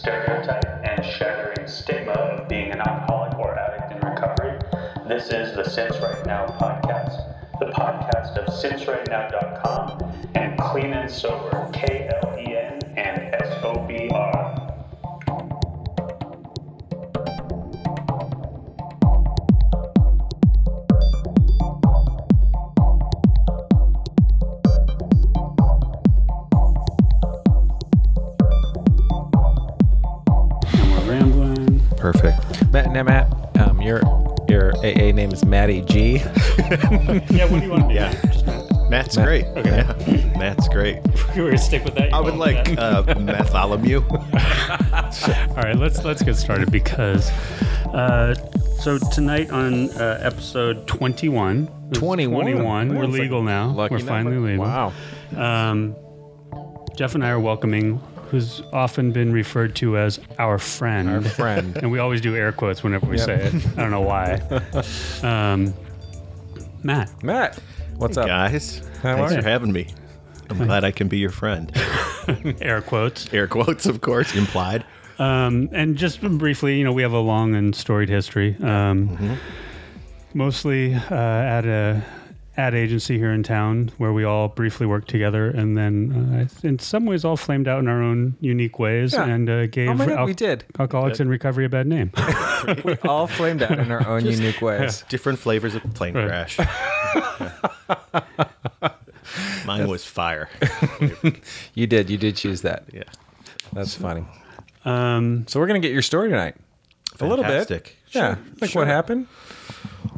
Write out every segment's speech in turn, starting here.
stereotype and shattering stigma of being an alcoholic or addict in recovery, this is the Since Right Now podcast, the podcast of SinceRightNow.com and Clean and Sober, K is Matty G. Yeah, what do you want to be? Yeah. Matt's great. Okay. Yeah. Matt's great. We're gonna stick with that. You I would like with that? uh, Bartholomew. All right, let's let's get started because uh, so tonight on uh, episode 21. this is 21? 21. We're That's like legal now. lucky We're finally number. legal. Wow. Um, Jeff and I are welcoming who's often been referred to as our friend. Our friend. and we always do air quotes whenever we Yep. say it. I don't know why. um, Matt. Matt, what's up? Guys, How thanks are for having me. I'm glad I can be your friend. Air quotes. Air quotes, of course, implied. Um, and just briefly, you know, we have a long and storied history. Um, Mostly uh, at a ad agency here in town where we all briefly worked together, and then uh, in some ways all flamed out in our own unique ways Yeah. and uh, gave Oh God, al- we did. Alcoholics in Recovery a bad name. We all flamed out in our own unique ways. Different flavors of plane Right. crash. Mine was fire. You did. You did choose that. Yeah. That's funny. Um, So we're gonna get your story tonight. A little bit. Fantastic. Yeah. Like sure. what happened?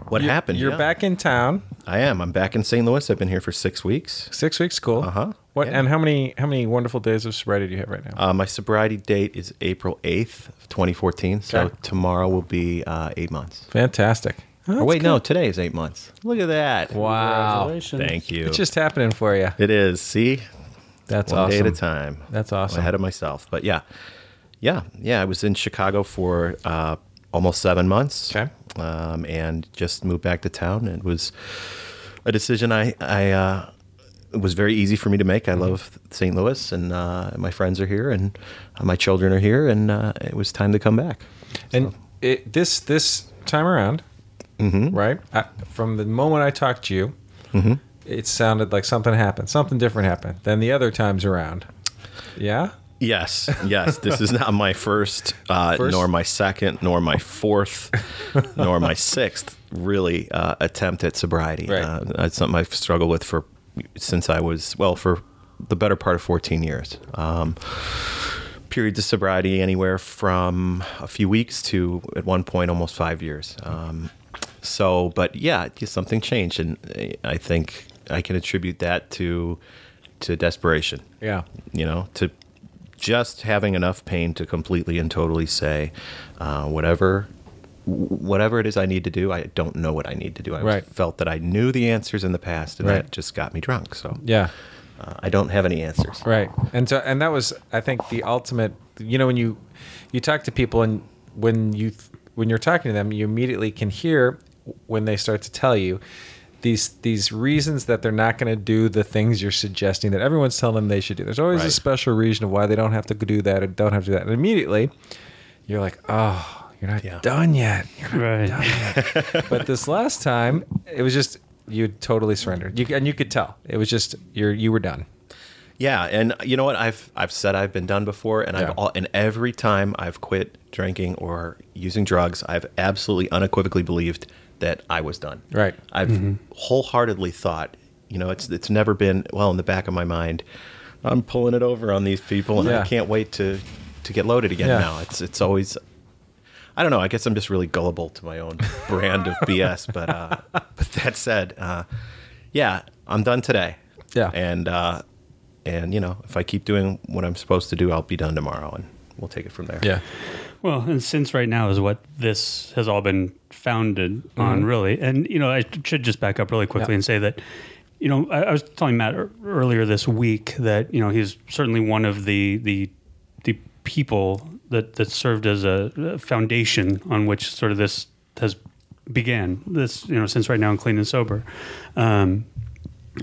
What happened? You're Yeah. back in town. I am. I'm back in St. Louis. I've been here for six weeks. Six weeks. Cool. Uh huh. What? And how many? How many wonderful days of sobriety do you have right now? Uh, my sobriety date is April 8th, 2014. So Okay. tomorrow will be uh, eight months. Fantastic. Oh, wait, no, today is eight months. Look at that. Wow. congratulations. Thank you. It's just happening for you. it is. See, That's one awesome. day at a time. That's awesome. I'm awesome. ahead of myself. But yeah, yeah, yeah. I was in Chicago for uh, almost seven months. Okay. Um, and just moved back to town. It was a decision I, I, uh, it was very easy for me to make. I Mm-hmm. love St. Louis, and uh, my friends are here, and uh, my children are here, and uh, it was time to come back. And it, this this time around, Mm-hmm. right? I, from the moment I talked to you, it sounded like something happened. Something different happened than the other times around. Yeah. Yes, yes. This is not my first, uh, First? nor my second, nor my fourth, nor my sixth really uh, attempt at sobriety. Right. Uh, that's something I've struggled with for since I was well for the better part of 14 years. Um, periods of sobriety anywhere from a few weeks to at one point almost five years. Um, so, but yeah, something changed, and I think I can attribute that to to desperation Yeah. you know, to just having enough pain to completely and totally say, uh, whatever, whatever it is I need to do, I don't know what I need to do. I Right. felt that I knew the answers in the past, and Right. that just got me drunk. So Yeah. uh, I don't have any answers. Right. And so and that was I think the ultimate you know when you you talk to people and when you when you're talking to them you immediately can hear when they start to tell you these these reasons that they're not going to do the things you're suggesting that everyone's telling them they should do. There's always a special reason of why they don't have to do that or don't have to do that. And immediately you're like, "Oh, you're not Yeah. done yet." You're not Right. done yet. but this last time it was just you totally surrendered. You and you could tell. It was just you're you were done. Yeah, and you know what? I've I've said I've been done before, and Yeah. I've all, and every time I've quit drinking or using drugs, I've absolutely unequivocally believed that I was done. Right. I've wholeheartedly thought, you know, it's it's never been well in the back of my mind. I'm pulling it over on these people, and Yeah. I can't wait to to get loaded again. Yeah. Now it's it's always. I don't know. I guess I'm just really gullible to my own brand of BS. But uh, but that said, uh, yeah, I'm done today. Yeah. And uh, and you know, if I keep doing what I'm supposed to do, I'll be done tomorrow, and we'll take it from there. Yeah. Well, and since right now is what this has all been founded on, really. And, you know, I should just back up really quickly Mm-hmm. Yeah. and say that, you know, I, I was telling Matt ear- earlier this week that, you know, he's certainly one of the, the, the people that, that served as a foundation on which sort of this has began this, you know, since right now in clean and sober. Um,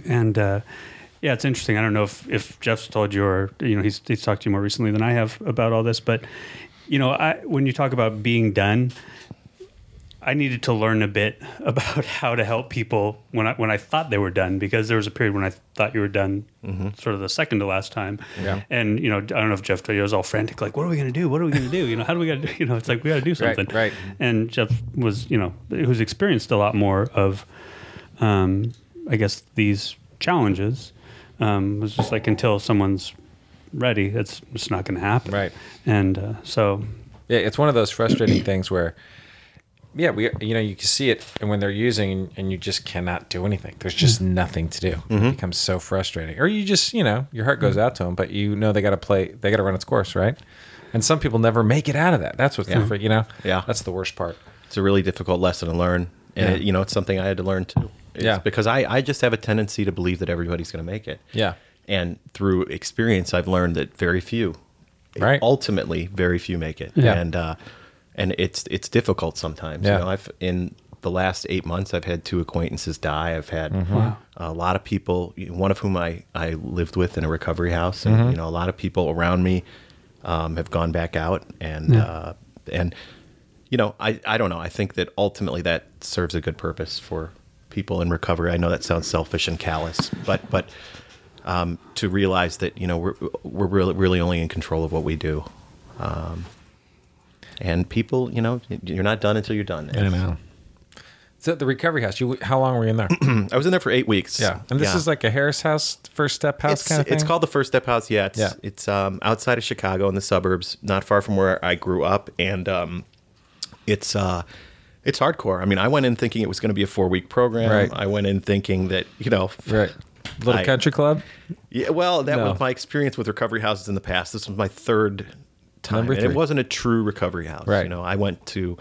and, uh, Yeah, it's interesting. I don't know if, if Jeff's told you or you know he's he's talked to you more recently than I have about all this, but you know, I, when you talk about being done, I needed to learn a bit about how to help people when I when I thought they were done because there was a period when I thought you were done, sort of the second to last time. Yeah. And you know, I don't know if Jeff told you I was all frantic, like, what are we going to do? What are we going to do? You know, how do we got to? You know, it's like we got to do Right, something. right. And Jeff was, you know, who's experienced a lot more of, um, I guess these challenges. Um, was just like until someone's ready, it's it's not going to happen. Right. And uh, so Yeah, it's one of those frustrating things where, yeah, we you know you can see it, and when they're using, and, and you just cannot do anything. There's just mm-hmm. nothing to do. Mm-hmm. It becomes so frustrating, or you just you know your heart goes mm-hmm. out to them, but you know they got to play, they got to run its course, right? And some people never make it out of that. That's what's the fr- you know, Yeah. that's the worst part. It's a really difficult lesson to learn, and Yeah. it, you know, it's something I had to learn too. It's Yeah. because I I just have a tendency to believe that everybody's going to make it. Yeah. And through experience, I've learned that very few, Right. ultimately, very few make it. Yeah. and uh, and it's it's difficult sometimes. Yeah. You know, I've in the last eight months, I've had two acquaintances die. I've had Mm-hmm. a lot of people, one of whom I I lived with in a recovery house, and Mm-hmm. you know, a lot of people around me um, have gone back out, and uh, and you know, I I don't know. I think that ultimately that serves a good purpose for people in recovery. I know that sounds selfish and callous, but but um, to realize that you know we're we're really really only in control of what we do, um, and people, you know, you're not done until you're done. So the recovery house, you how long were you in there? I was in there for eight weeks. yeah, and this is like a Harris House, first step house it's, kind of thing. it's called the First Step House. Yeah, it's Yeah. it's um, outside of Chicago in the suburbs, not far from where I grew up, and um, it's uh, it's hardcore. I mean, I went in thinking it was going to be a four week program. Right. I went in thinking that you know, right. Little I- country club. Yeah, well, that No. was my experience with recovery houses in the past. This was my third time, Number and three. it wasn't a true recovery house. Right. You know, I went to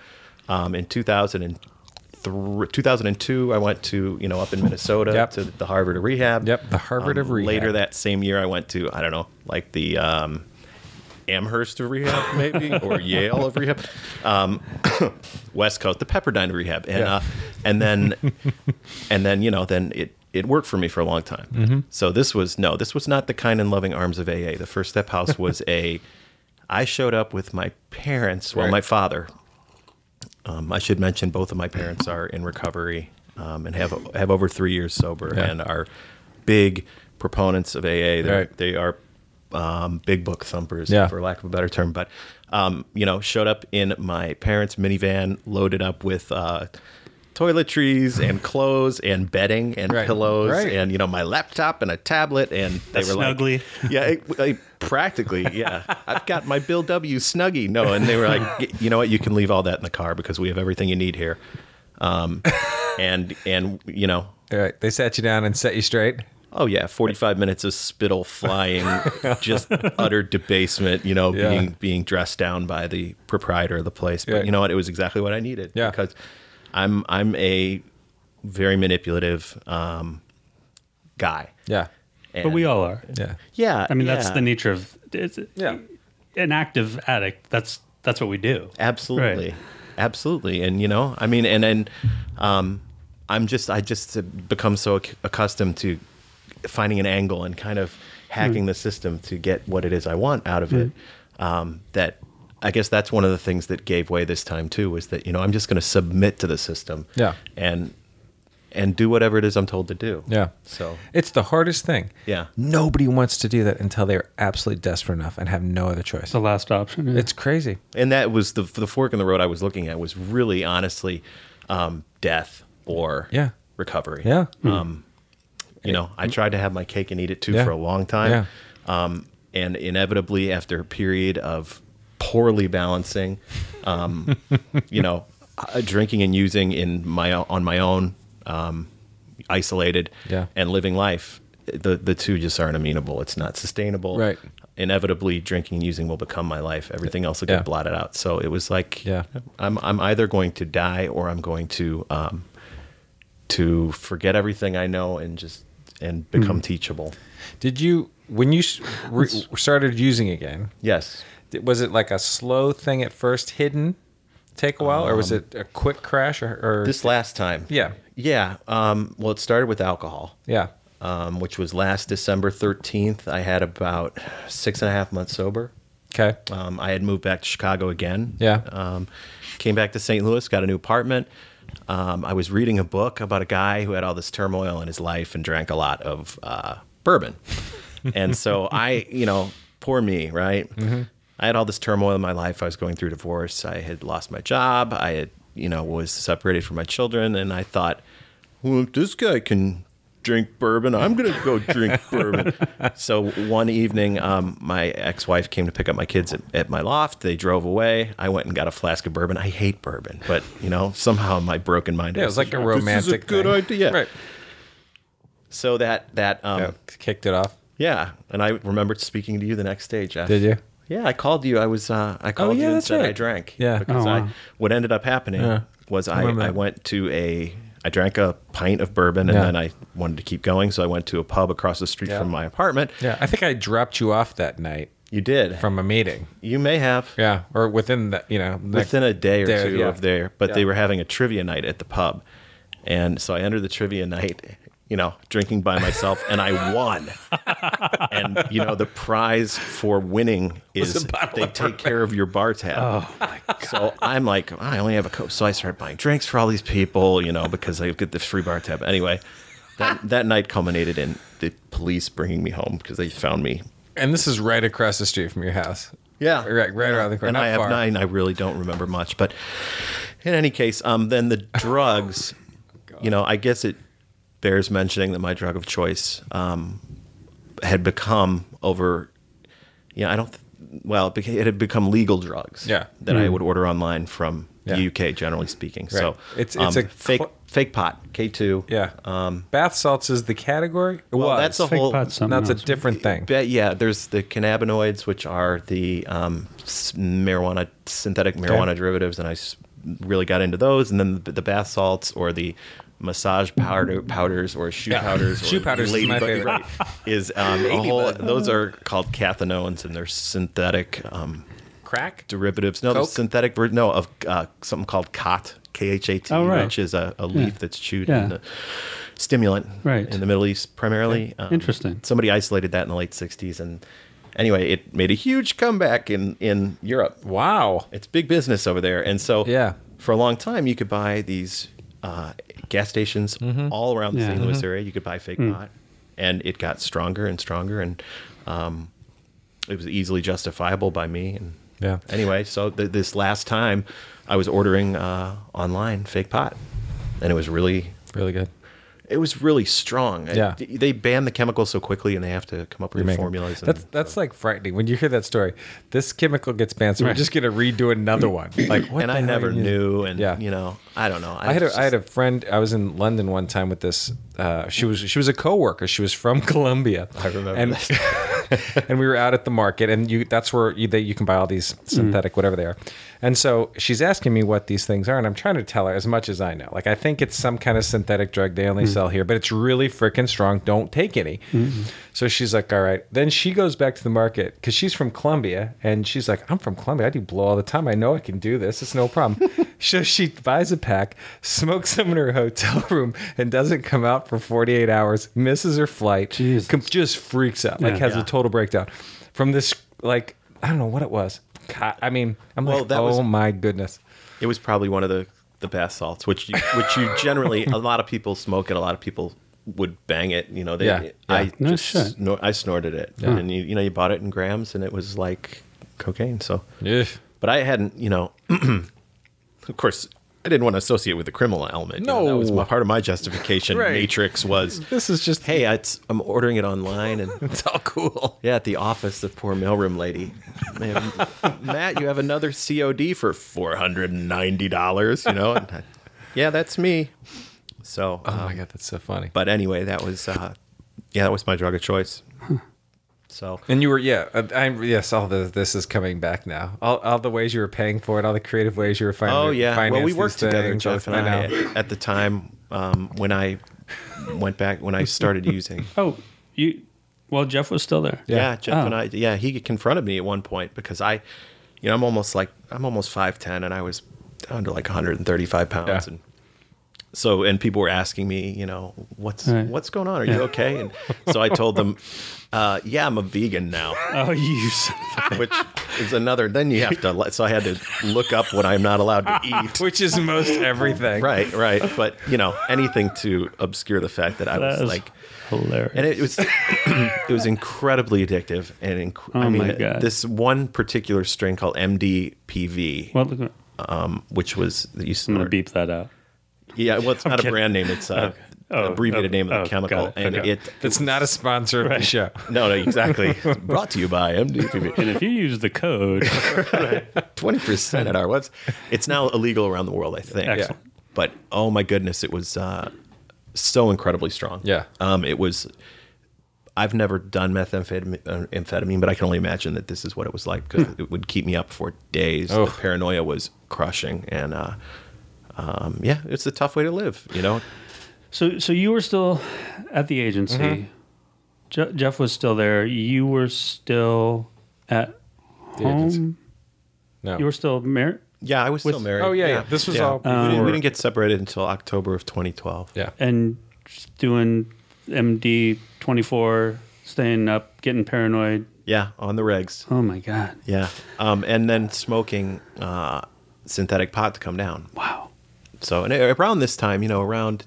um, in 2003, 2002. I went to you know up in Minnesota Yep. to the Harvard of Rehab. Yep, the Harvard of Rehab. Later that same year, I went to I don't know, like the um, Amherst of Rehab, maybe, or Yale of Rehab, um, West Coast, the Pepperdine of Rehab, and Yeah. uh, and then and then you know then it it worked for me for a long time. Mm-hmm. So this was no, this was not the kind and loving arms of AA. The First Step House was a. I showed up with my parents, well, Right. my father. Um, I should mention both of my parents are in recovery um, and have have over three years sober Yeah. and are big proponents of AA. Right. They are um, big book thumpers, Yeah. for lack of a better term. But um, you know, showed up in my parents' minivan, loaded up with uh, toiletries and clothes and bedding and Right. pillows Right. and you know my laptop and a tablet and they A were Snuggly. like, yeah, it, it- practically, yeah. I've got my Bill W. Snuggie. No, and they were like, you know what, you can leave all that in the car because we have everything you need here. Um, and and you know, All right, they sat you down and set you straight. Oh yeah, forty-five minutes of spittle flying, just utter debasement. You know, Yeah. being being dressed down by the proprietor of the place. But Yeah. you know what? It was exactly what I needed. Yeah. because I'm I'm a very manipulative um, guy. Yeah, But we all are. yeah, Yeah, I mean, that's yeah. the nature of it's, yeah. an active addict. That's that's what we do. Absolutely, Right. absolutely, and you know, I mean, and then um, I'm just I just become so accustomed to finding an angle and kind of hacking the system to get what it is I want out of it. Um, that I guess that's one of the things that gave way this time too was that you know I'm just going to submit to the system, Yeah. and and do whatever it is I'm told to do. Yeah. So It's the hardest thing. Yeah. Nobody wants to do that until they're absolutely desperate enough and have no other choice. The last option. yeah. It's crazy. and that was the the fork in the road I was looking at was really honestly um, death or Yeah. recovery. Yeah. Um, you know, I tried to have my cake and eat it too Yeah. for a long time. Um, and inevitably, after a period of poorly balancing, um, you know, uh, drinking and using in my on my own, um, isolated, Yeah. and living life, the the two just aren't amenable. It's not sustainable. Right. Inevitably, drinking and using will become my life. Everything else will Yeah. get blotted out. So it was like, Yeah. I'm I'm either going to die or I'm going to um, to forget everything I know and just and become teachable. Did you when you re- started using again? Yes. Was it like a slow thing at first, hidden, take a while, or was it a quick crash? Or, or This last time. Yeah. Yeah. Um, well, it started with alcohol. yeah, um, which was last December 13th. I had about six and a half months sober. Okay. Um, I had moved back to Chicago again. Yeah. Um, came back to St. Louis, got a new apartment. Um, I was reading a book about a guy who had all this turmoil in his life and drank a lot of uh, bourbon. and so I, you know, poor me, right? I had all this turmoil in my life. I was going through divorce. I had lost my job. I had, you know, was separated from my children. And I thought, well, if this guy can drink bourbon, I'm going to go drink bourbon. So one evening, um, my ex wife came to pick up my kids at, at my loft. They drove away. I went and got a flask of bourbon. I hate bourbon, but, you know, somehow my broken mind. Yeah, it was like a "This is romantic good thing." idea. Right. So that, that, um, Yeah, kicked it off. yeah, and I remembered speaking to you the next day, Jeff. Did you? Yeah, I called you. I was uh, I called yeah, you and that's said I right. drank. Yeah. because Oh, I what ended up happening Yeah. was I, remember I that. went to a I drank a pint of bourbon and Yeah. then I wanted to keep going, so I went to a pub across the street Yeah. from my apartment. Yeah, I think I dropped you off that night You did. from a meeting. you may have Yeah, or within the you know within a day or day, two yeah. of there, but they were having a trivia night at the pub, and so I entered the trivia night. You know, drinking by myself, and I won. and you know, the prize for winning is they take care of your bar tab. Oh my god. So I'm like, I only have a coke. So I started buying drinks for all these people, you know, because I get this free bar tab. Anyway, that that night culminated in the police bringing me home because they found me. and this is right across the street from your house. Yeah, Right, right around the corner. And not I have far. nine. I really don't remember much, but in any case, um, then the drugs. you know, I guess it bears mentioning that my drug of choice um, had become over. You know, I don't. Well, it beca- it had become legal drugs. Yeah. that I would order online from Yeah. the UK, generally speaking. So It's- um, it's a fake cl- fake pot K two. Yeah. Um, Bath salts is the category. It well, was. that's a Fake whole. pot's something That's a different thing. But yeah, there's the cannabinoids, which are the um, marijuana, synthetic marijuana derivatives, and I really got into those. And then the, the bath salts or the massage powder powders or shoe Yeah. powders. Shoe or powders is my favorite. right, is um, a whole. Those are called cathinones, and they're synthetic um, Crack. derivatives. No, they're Coke? synthetic. ver- No, of uh, something called khat, K H A T, Oh, right. which is a, a leaf that's chewed Yeah. in the stimulant Right. in the Middle East primarily. Um, Interesting. Somebody isolated that in the late '60s, and anyway, it made a huge comeback in in Europe. Wow. It's big business over there, and so Yeah. for a long time you could buy these uh, gas stations Mm-hmm. all around the Yeah. St. Louis area. You could buy fake pot, and it got stronger and stronger, and um, it was easily justifiable by me. And Yeah. anyway, so th- this last time I was ordering uh, online fake pot, and it was really Really good. It was really strong. Yeah. I- they ban the chemicals so quickly, and they have to come up with new formulas. And, That's that's like frightening when you hear that story. This chemical gets banned, so we're just gonna redo another one. Like what? and I never knew, and Yeah. you know, I don't know. I had a, I had a friend. I was in London one time with this. Uh, she was she was a coworker. She was from Colombia. I remember and, and we were out at the market, and you that's where you, they, you can buy all these mm. synthetic whatever they are. And so she's asking me what these things are, and I'm trying to tell her as much as I know. Like I think it's some kind of synthetic drug they only mm. sell here, but it's really freaking strong. Don't take any. Mm-hmm. So she's like, all right. Then she goes back to the market because she's from Colombia, and she's like, I'm from Colombia. I do blow all the time. I know I can do this. It's no problem. so she buys a pack, smokes them in her hotel room, and doesn't come out for 48 hours. Misses her flight. Com- just freaks out. Like Yeah. has Yeah. a total breakdown from this. Like I don't know what it was. God, I mean, I'm Well, like, that oh was- my goodness. It was probably one of the the bath salts, which you, which you generally a lot of people smoke it. A lot of people would bang it. You know, they, Yeah, I yeah. No just shit. snor- I snorted it, and you, you know, you bought it in grams, and it was like cocaine. So, Ugh. but I hadn't, you know, of course. I didn't want to associate with the criminal element. you know, that was my, part of my justification. Right. Matrix was, This is just hey, it's, I'm ordering it online, and it's all cool. yeah, at the office, the poor mailroom lady. Man, Matt, you have another COD for four hundred and ninety dollars. You know, I- yeah, that's me. So, Oh um, my god, that's so funny. but anyway, that was uh, yeah, that was my drug of choice. So And you were, yeah, uh, I'm, yes, all the, this is coming back now. All, all the ways you were paying for it, all the creative ways you were finding. oh yeah, well we worked together, things. Jeff and I, know. at the time um, when I went back when I started using. Oh, you. Well, Jeff was still there. Yeah, Jeff Oh. and I. Yeah, he confronted me at one point because I, you know, I'm almost like I'm almost five ten, and I was down to like 135 pounds, Yeah. and so and people were asking me, you know, what's Right. what's going on? Are you okay? And so I told them, uh, yeah, I'm a vegan now, Oh, you. son of a- which is another. Then you have to. So I had to look up what I'm not allowed to eat. Which is most everything. Right, right. But you know, anything to obscure the fact that I was like hilarious. and it was it was incredibly addictive and inc- I Oh mean my God. this one particular strain called MDPV I'm um, which was that you gonna snort. beep that out. Yeah well it's not a brand name it's a Oh, abbreviated oh, name of oh, the chemical it, and okay. it That's not a sponsor of the show. no no exactly It's brought to you by MDPV And if you use the code, 20% at our website it's now illegal around the world I think Excellent. but oh my goodness it was uh, so incredibly strong Yeah. um, it was I've never done methamphetamine, uh, but I can only imagine that this is what it was like because it would keep me up for days. Oh. The paranoia was crushing, and uh, um, yeah, it's a tough way to live. You know, so so you were still at the agency. Mm-hmm. Je- Jeff was still there. You were still at The agency. home. No. You were still married, yeah, I was still married. Oh, yeah, yeah. This was all we, didn't, we didn't get separated until October of 2012. yeah. and doing MD twenty four, staying up, getting paranoid. Yeah, on the regs. Oh my god! Yeah, um, and then smoking uh, synthetic pot to come down. Wow. So, and around this time, you know, around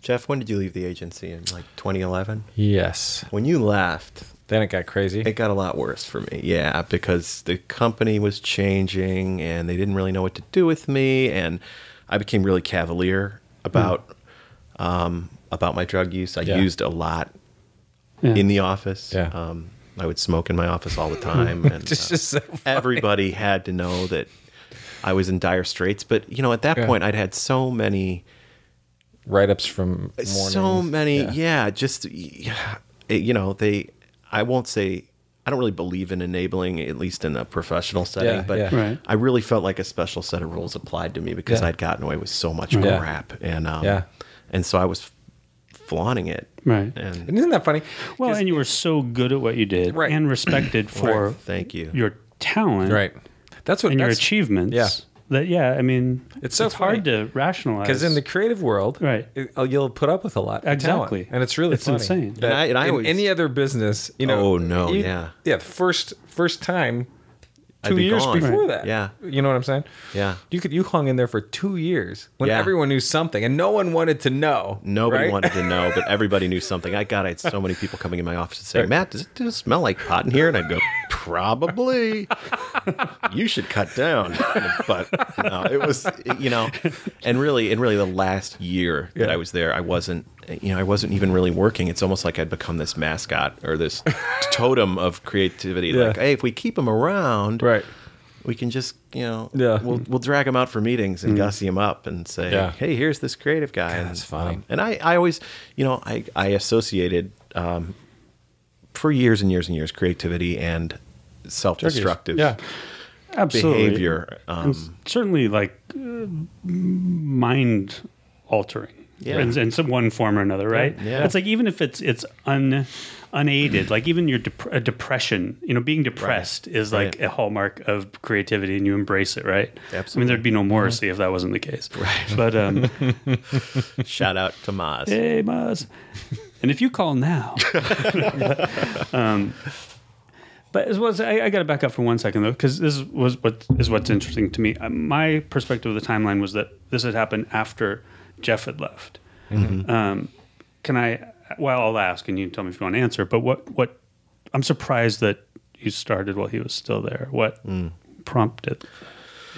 Jeff, when did you leave the agency? In like 2011. Yes. When you left, Then it got crazy. It got a lot worse for me, yeah, because the company was changing and they didn't really know what to do with me, and I became really cavalier about um, about my drug use. I Yeah. used a lot Yeah. in the office. Yeah. Um, I would smoke in my office all the time, and uh, so everybody had to know that I was in dire straits. But you know, at that Yeah. point, I'd had so many write-ups from so many Yeah. yeah, just yeah, it- you know they i won't say i don't really believe in enabling at least in a professional setting Yeah, but yeah. Right. i really felt like a special set of rules applied to me because Yeah. i'd gotten away with so much Yeah. crap and um, Yeah. and so i was flaunting it Right. and And isn't that funny? Well, and you were so good at what you did, Right. and respected for thank you your talent, right. That's what and your that's, achievements. Yeah. That yeah, I mean, It's so hard to rationalize Because in the creative world, Right. it- uh, you'll put up with a lot. Exactly. talent. and it's really It's funny insane. that And I- and I in always- any other business, you know. Oh, no, you- yeah. yeah. The first first time, I'd two be years gone. before Right. that. Yeah. you know what I'm saying? Yeah. You could you hung in there for two years when Yeah. everyone knew something and no one wanted to know. Nobody right? wanted to know, but everybody knew something. I got I had so many people coming in my office and saying, Matt, does it, does it smell like pot in here? And I'd go, probably. you should cut down. But no, it was, you know, and really, and really the last year that I was there, I wasn't, you know, I wasn't even really working. It's almost like I'd become this mascot or this totem of creativity. Yeah. Like, hey, if we keep him around, Right. we can just you know Yeah. we'll we'll drag him out for meetings and gussy him up and say Yeah. hey here's this creative guy and, that's funny. um, and I I always you know I I associated um, for years and years and years creativity and self destructive Yeah. absolutely behavior um, certainly like uh, mind altering. Yeah. in, in some one form or another right? Yeah. it's like even if it's it's un unaided like even your dep- a depression you know being depressed is like Right. a hallmark of creativity and you embrace it right? I mean there'd be no morrissey if that wasn't the case. Right. But um shout out to Moz. Hey Moz. and if you call now. Um but as was I, I got to back up for one second though, because this was what is what's interesting to me. Uh, My perspective of the timeline was that this had happened after Jeff had left. Um, can I? Well, I'll ask, and you can tell me if you want to answer. But what? What? I'm surprised that you started while he was still there. What prompted?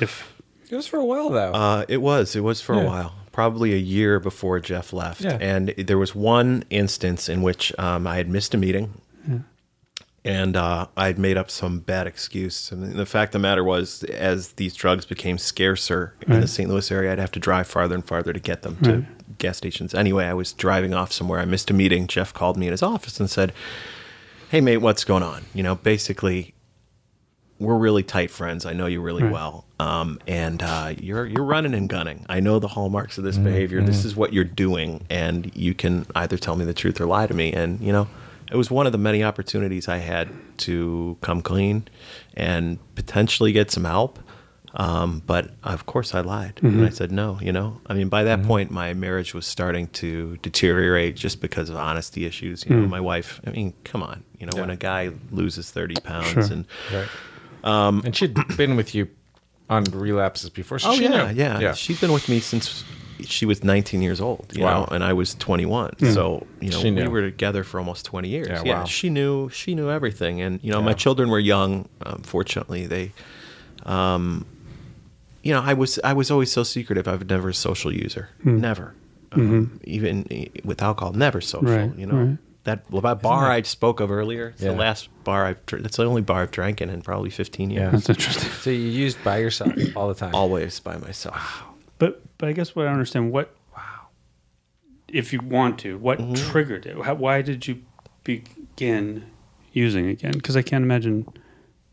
If It was for a while though. Uh, it was. It was for Yeah. a while, probably a year before Jeff left. Yeah. And there was one instance in which um, I had missed a meeting, and uh, I made up some bad excuse. And the fact of the matter was, as these drugs became scarcer in the St. Louis area, I'd have to drive farther and farther to get them to gas stations. Anyway, I was driving off somewhere. I missed a meeting. Jeff called me in his office and said, "Hey, mate, what's going on?" You know, basically we're really tight friends. I know you really well, um, and uh, you're you're running and gunning. I know the hallmarks of this behavior. This is what you're doing, and you can either tell me the truth or lie to me. And you know, it was one of the many opportunities I had to come clean and potentially get some help. Um, but of course, I lied and I mm-hmm. said no. You know, I mean, by that mm-hmm. point, my marriage was starting to deteriorate just because of honesty issues. You know, mm. my wife. I mean, come on. You know, when a guy loses thirty pounds Sure. and Right. Um, and she'd been with you on relapses before. So oh yeah, knew. yeah, she's been with me since she was 19 years old. You Wow. know, and I was 21. So you know, She we were together for almost 20 years. Yeah, Yeah, wow. she knew. She knew everything. And you know, my children were young. Um, fortunately, they. Um, you know, I was I was always so secretive. I was never a social user. Never. Um, Even eh, with alcohol, never social. Right, you know. right. That, that bar I spoke of earlier, it's Yeah. the last bar I've. dr- It's the only bar I've drank in in probably 15 years. Yeah. That's interesting. So you used by yourself all the time. Always by myself. But but I guess what I understand what if you want to what Mm-hmm. triggered it? How, why did you begin using again? Because I can't imagine.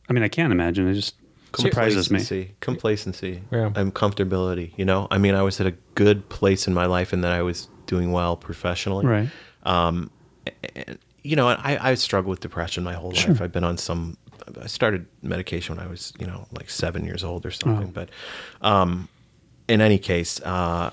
I mean, I can't imagine. It just surprises me. complacency, Complacency. Yeah. And comfortability. You know, I mean, I was at a good place in my life and that I was doing well professionally. Right. Um, and, you know, I, I struggled with depression my whole life. I've been on some, I started medication when I was, you know, like seven years old or something. But um, in any case, uh,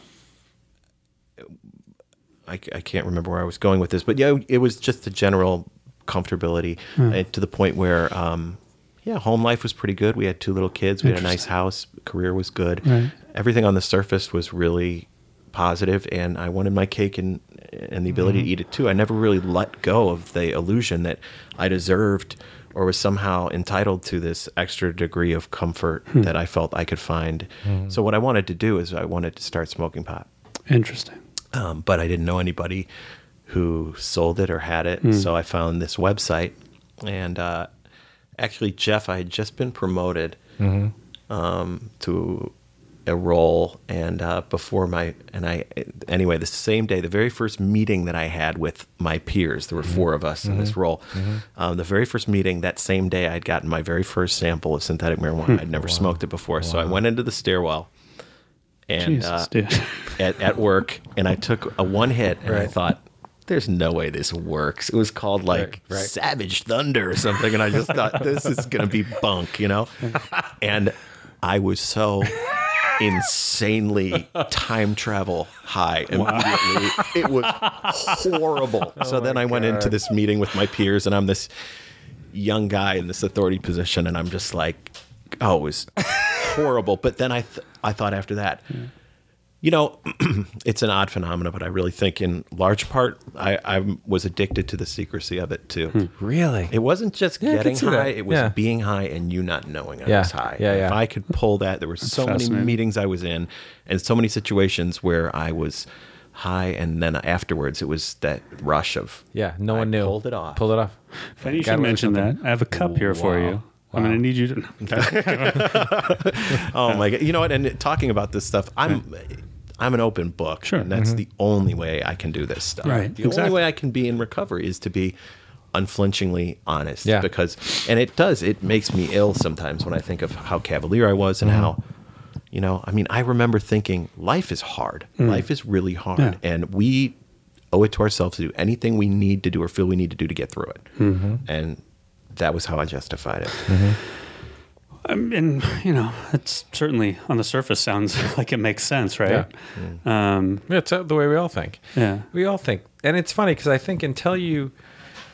I, I can't remember where I was going with this, but yeah, it was just the general comfortability uh, to the point where, um, yeah, home life was pretty good. We had two little kids. We had a nice house. Career was good. Right. Everything on the surface was really positive, and I wanted my cake and and the ability to eat it too. I never really let go of the illusion that I deserved or was somehow entitled to this extra degree of comfort that I felt I could find. So what I wanted to do is I wanted to start smoking pot Interesting. um, but I didn't know anybody who sold it or had it. So I found this website, and uh, actually, Jeff, I had just been promoted um, to a role, and uh, before my and I anyway, the same day, the very first meeting that I had with my peers, there were four of us in this role. Um, the very first meeting that same day, I'd gotten my very first sample of synthetic marijuana. I'd never smoked it before, so I went into the stairwell. And Jesus, uh, at, at work and I took a one hit and I thought, there's no way this works. It was called like Right, right. Savage Thunder or something. And I just thought, this is going to be bunk, you know? And I was so insanely time travel high immediately. It was horrible. so oh then I went into this meeting with my peers and I'm this young guy in this authority position and I'm just like, oh, it was horrible. But then I, th- I thought after that, you know, it's an odd phenomenon, but I really think in large part, I, I was addicted to the secrecy of it too. Hmm. Really? It wasn't just Yeah, getting high; that. it was Yeah. being high and you not knowing I Yeah. was high. Yeah, yeah. If. I could pull that, there were so many meetings I was in, and so many situations where I was high, and then afterwards it was that rush of yeah. No I one knew. pulled it off. Pulled it off. Funny you Gotta should mention that. I have a cup here for Wow. you. I'm going to need you to. Oh my god! You know what? And talking about this stuff, I'm I'm an open book, Sure. and that's mm-hmm. the only way I can do this stuff. Right, The exactly. only way I can be in recovery is to be unflinchingly honest. Yeah. Because, and it does. It makes me ill sometimes when I think of how cavalier I was and mm-hmm. how. You know, I mean, I remember thinking life is hard. Mm. Life is really hard, Yeah. and we owe it to ourselves to do anything we need to do or feel we need to do to get through it. Mm-hmm. And that was how I justified it. Um, and you know, it's certainly on the surface sounds like it makes sense, right? Um, Yeah, it's uh, the way we all think. Yeah. We all think. And it's funny because I think until you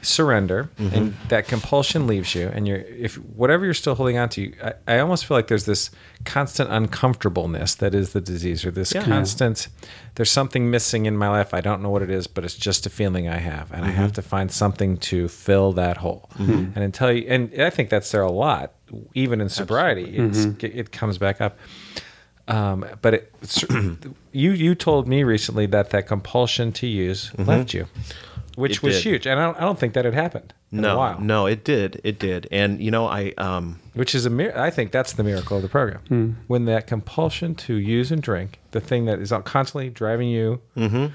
surrender Mm-hmm. and that compulsion leaves you and you're if whatever you're still holding on to I, I almost feel like there's this constant uncomfortableness that is the disease or this Yeah. constant there's something missing in my life. I don't know what it is but it's just a feeling i have and i Mm-hmm. have to find something to fill that hole. And until you and i think that's there a lot even in sobriety it's, it comes back up. Um, but it, you you told me recently that that compulsion to use left you, which. It was did. huge, and I don't, I don't think that had happened in a No, while. no, it did, it did, and you know, I um, which is a mir- I think that's the miracle of the program. Hmm. When that compulsion to use and drink, the thing that is constantly driving you, Mm-hmm.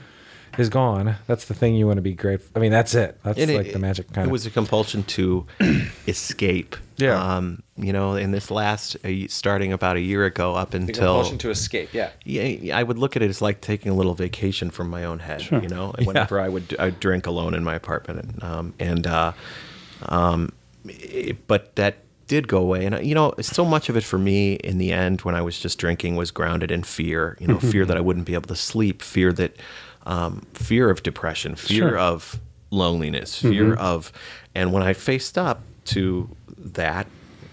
Is gone. That's the thing you want to be grateful. I mean, that's it. That's and like the magic kind It of. was a compulsion to escape. Yeah. Um, you know, in this last, uh, starting about a year ago up the until compulsion to escape. Yeah. yeah, I would look at it as like taking a little vacation from my own head. Sure. You know, and whenever I would I'd drink alone in my apartment, and, um, and uh, um, it- but that did go away, and you know, so much of it for me in the end, when I was just drinking, was grounded in fear. You know, fear that I wouldn't be able to sleep, fear that, um, fear of depression, fear Sure. of loneliness, fear mm-hmm. of, and when I faced up to that,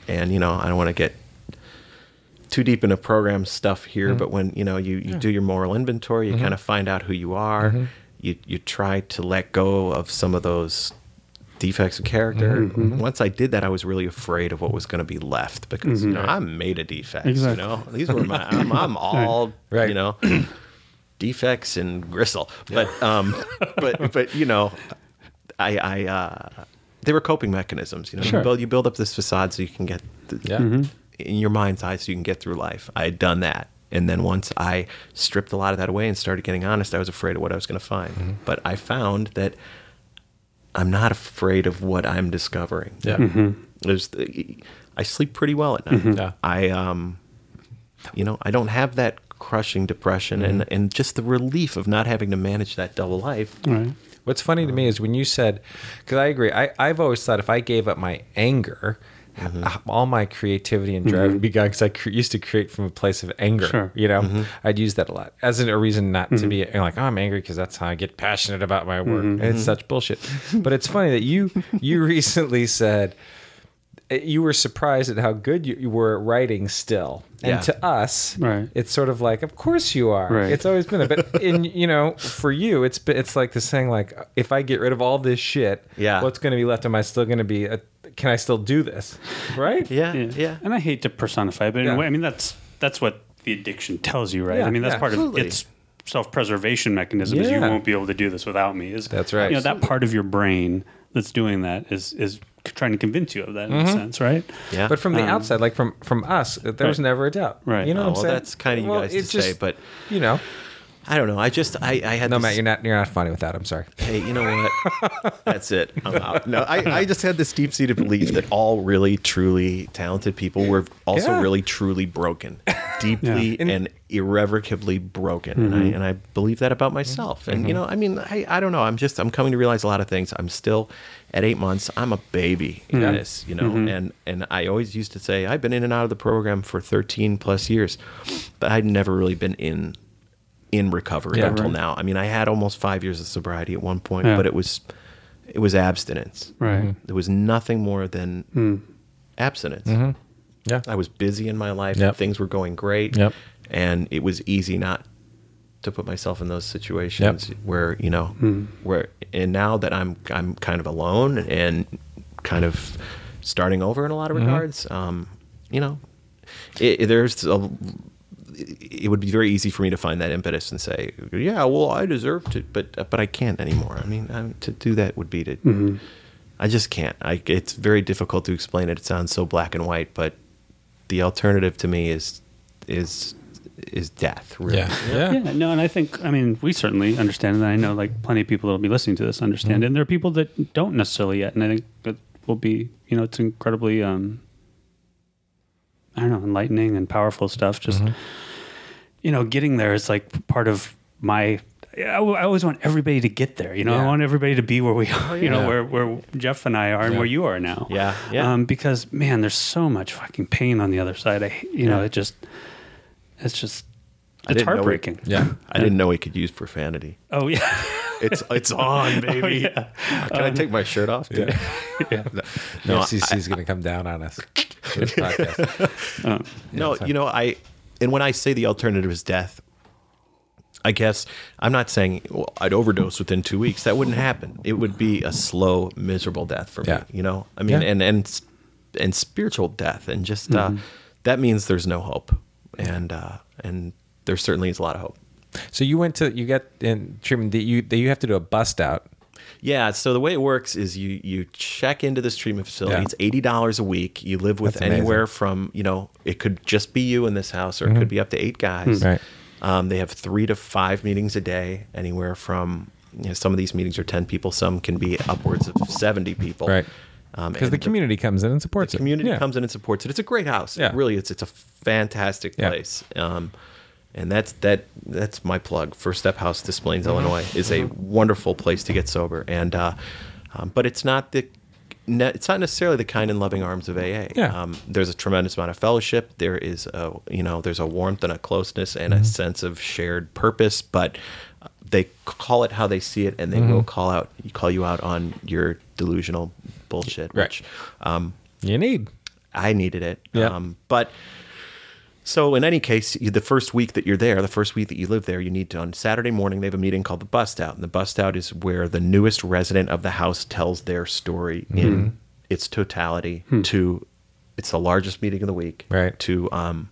and you know, I don't want to get too deep into program stuff here, mm-hmm. but when you know you, you do your moral inventory, you mm-hmm. kind of find out who you are. You you try to let go of some of those defects of character. Once I did that, I was really afraid of what was going to be left because you know I'm made of defects. Exactly. You know these were my I'm, I'm all Right. you know defects and gristle, but um but but you know I I uh they were coping mechanisms. You know Sure. you build you build up this facade so you can get the, Yeah. in your mind's eye so you can get through life. I had done that. And then once I stripped a lot of that away and started getting honest, I was afraid of what I was going to find. Mm-hmm. But I found that I'm not afraid of what I'm discovering. Yeah. There's, I sleep pretty well at night. Yeah. I, um, you know, I don't have that crushing depression and, Mm-hmm. and just the relief of not having to manage that double life. Right. What's funny to me is when you said, because I agree, I, I've always thought if I gave up my anger, Mm-hmm. all my creativity and drive would be gone because I cre- used to create from a place of anger. Sure. You know, Mm-hmm. I'd use that a lot as a reason not to be you know, like, oh, I'm angry because that's how I get passionate about my work. And it's such bullshit. but it's funny that you you recently said you were surprised at how good you, you were at writing still. And Yeah. to us, Right. it's sort of like, of course you are. Right. It's always been a bit. In you know, for you, it's it's like the saying, like, if I get rid of all this shit, Yeah. what's going to be left? Am I still going to be? A, can I still do this? Right? Yeah. Yeah. And I hate to personify, but in Yeah. a way, I mean that's that's what the addiction tells you, right? Yeah, I mean that's yeah, part absolutely. of its self-preservation mechanism. Is you won't be able to do this without me. Is That's right. You know that part of your brain that's doing that is is trying to convince you of that in Mm-hmm. a sense, right? Yeah. But from the um, outside, like from from us, there was Right. never a doubt. Right. You know Oh, what I'm well, saying? that's kind of you Well, guys to it's say, just- but you know, I don't know. I just, I, I had no, this- Matt, you're not you're not funny with that. I'm sorry. Hey, you know what? That's it. I'm out. No, I, I just had this deep seated belief that all really, truly talented people were also Yeah. really, truly broken, deeply Yeah. and irrevocably broken. And, I, mm-hmm. and I believe that about myself. And, mm-hmm. you know, I mean, I, I don't know. I'm just, I'm coming to realize a lot of things. I'm still at eight months, I'm a baby in Yeah. Mm-hmm. this, you know, mm-hmm. and, and I always used to say, I've been in and out of the program for 13 plus years, but I'd never really been in in recovery Yeah, until right. now. I mean, I had almost five years of sobriety at one point, Yeah. but it was it was abstinence. Right. Mm-hmm. There was nothing more than mm. abstinence. Yeah. I was busy in my life. Yep. Things were going great. Yep. And it was easy not to put myself in those situations where, you know, hmm. where and now that I'm I'm kind of alone and kind of starting over in a lot of mm-hmm. regards, um, you know, it, it- there's a it would be very easy for me to find that impetus and say, "Yeah, well, I deserve to," but but I can't anymore. I mean, i to do that would be to. Mm-hmm. I just can't. I, it's very difficult to explain it. It sounds so black and white, but the alternative to me is is is death. Really. Yeah. Yeah. Yeah, no, and I think I mean we certainly understand, and I know like plenty of people that'll be listening to this understand, and there are people that don't necessarily yet, and I think that will be you know it's incredibly um I don't know enlightening and powerful stuff. Just you know, getting there is like part of my. I, I always want everybody to get there. You know, I want everybody to be where we are. You know, yeah. where where Jeff and I are, and Yeah. where you are now. Yeah, yeah. Um, because man, there's so much fucking pain on the other side. I, you know, it just, it's just it's didn't heartbreaking. Yeah. I didn't know he could use profanity. Oh yeah. It's it's on, baby. yeah. Can I take my shirt off? dude? yeah. No, FCC is going to come down on us this podcast. No, Yeah, you know, I and when I say the alternative is death, I guess I'm not saying well, I'd overdose within two weeks. That wouldn't happen. It would be a slow, miserable death for me. Yeah. You know, I mean, Yeah. and and and spiritual death, and just uh, that means there's no hope, and uh, and there certainly is a lot of hope. So you went to you got in treatment that you that you have to do a bust out. Yeah. So the way it works is you you check into this treatment facility. Yeah. It's eighty dollars a week. You live with That's amazing. anywhere from you know it could just be you in this house, or it could be up to eight guys. Right. Um, they have three to five meetings a day. Anywhere from you know some of these meetings are ten people. Some can be upwards of seventy people. Right. Um, Because and the community comes in and supports it. the it. community Yeah. comes in and supports it. It's a great house. Yeah. It really, it's it's a fantastic Yeah. place. Um, and that's that. That's my plug. First Step House, Des Plaines, Mm-hmm. Illinois, is a wonderful place to get sober. And uh, um, but it's not the ne- it's not necessarily the kind and loving arms of AA. Yeah. Um, there's a tremendous amount of fellowship. There is a you know there's a warmth and a closeness and a sense of shared purpose, but uh, they call it how they see it, and they will call out call you out on your delusional bullshit, Right. which um, You need. I needed it. Yeah. Um, but so in any case, you, the first week that you're there, the first week that you live there, you need to on Saturday morning they have a meeting called the bust out, and the bust out is where the newest resident of the house tells their story in its totality to. It's the largest meeting of the week, Right. To um,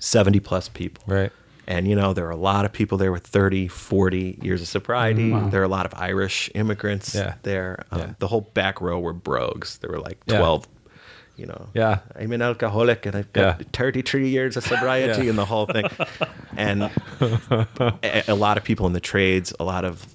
seventy plus people, Right. And you know there are a lot of people there with 30 40 years of sobriety there are a lot of irish immigrants Yeah. there um, Yeah. the whole back row were brogues there were like Yeah. 12 you know Yeah. i'm an alcoholic and i've got Yeah. 33 years of sobriety Yeah. and the whole thing and a, a lot of people in the trades a lot of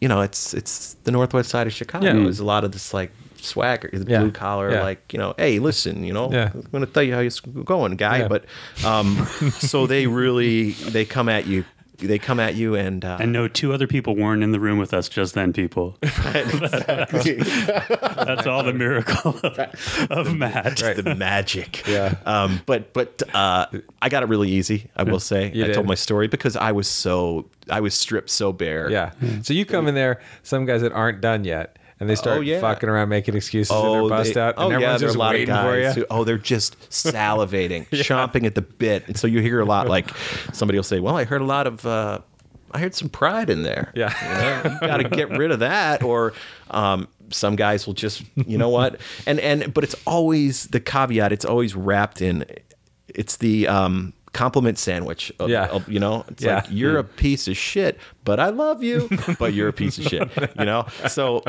you know it's it's the northwest side of chicago Yeah. there's a lot of this like swagger the Yeah. blue collar Yeah. like you know hey listen you know Yeah. i'm going to tell you how it's going guy Yeah. but um so they really they come at you they come at you and uh And no, two other people weren't in the room with us just then, people. That's all the miracle of, of Matt. the magic Yeah. um but but uh i got it really easy i will say You i told my story because i was so i was stripped so bare Yeah. So you come in there, some guys that aren't done yet, and they start Oh, yeah. fucking around making excuses and they're bust they- out, and oh yeah, everyone's are just a lot of waiting for you. guys. Who, oh, they're just salivating, chomping at the bit. And so you hear a lot like somebody will say, "Well, I heard a lot of, uh, I heard some pride in there." Yeah. you, know, you got to get rid of that. Or um, some guys will just, you know what? And and but it's always the caveat. It's always wrapped in. It's the um, compliment sandwich. Of, Yeah. of, you know, it's Yeah. like you're a piece of shit, but I love you. but you're a piece of shit. You know, so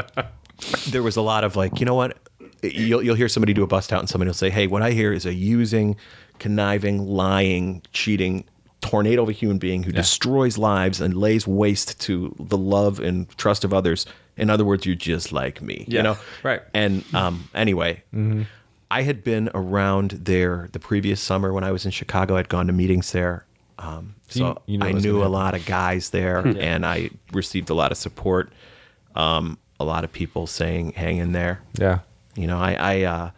there was a lot of like, you know what? You'll you'll hear somebody do a bust out, and somebody will say, "Hey, what I hear is a using, conniving, lying, cheating." Tornado of a human being who destroys lives and lays waste to the love and trust of others. In other words, you're just like me, Yeah, you know? right. And um, anyway, mm-hmm. I had been around there the previous summer when I was in Chicago. I'd gone to meetings there. Um, So you- you knew I knew a lot of guys there, and I received a lot of support. Um, a lot of people saying, "Hang in there." Yeah. You know, I, I uh,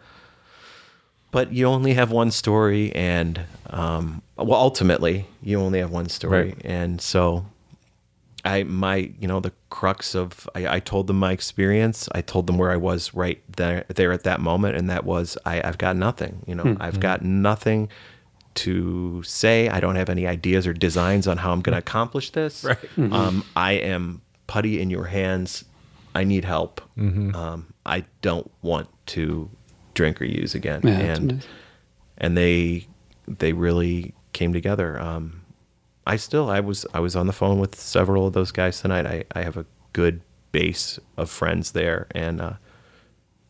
but you only have one story, and um, well, ultimately, you only have one story, Right. and so I, my, you know, the crux of, I, I told them my experience. I told them where I was right there, there at that moment, and that was, I, I've got nothing. You know, I've got nothing to say. I don't have any ideas or designs on how I'm going to accomplish this. Right. Um, I am putty in your hands. I need help. Um, I don't want to drink or use again. Yeah, and and they they really came together. Um, I still I was I was on the phone with several of those guys tonight. I, I have a good base of friends there, and uh,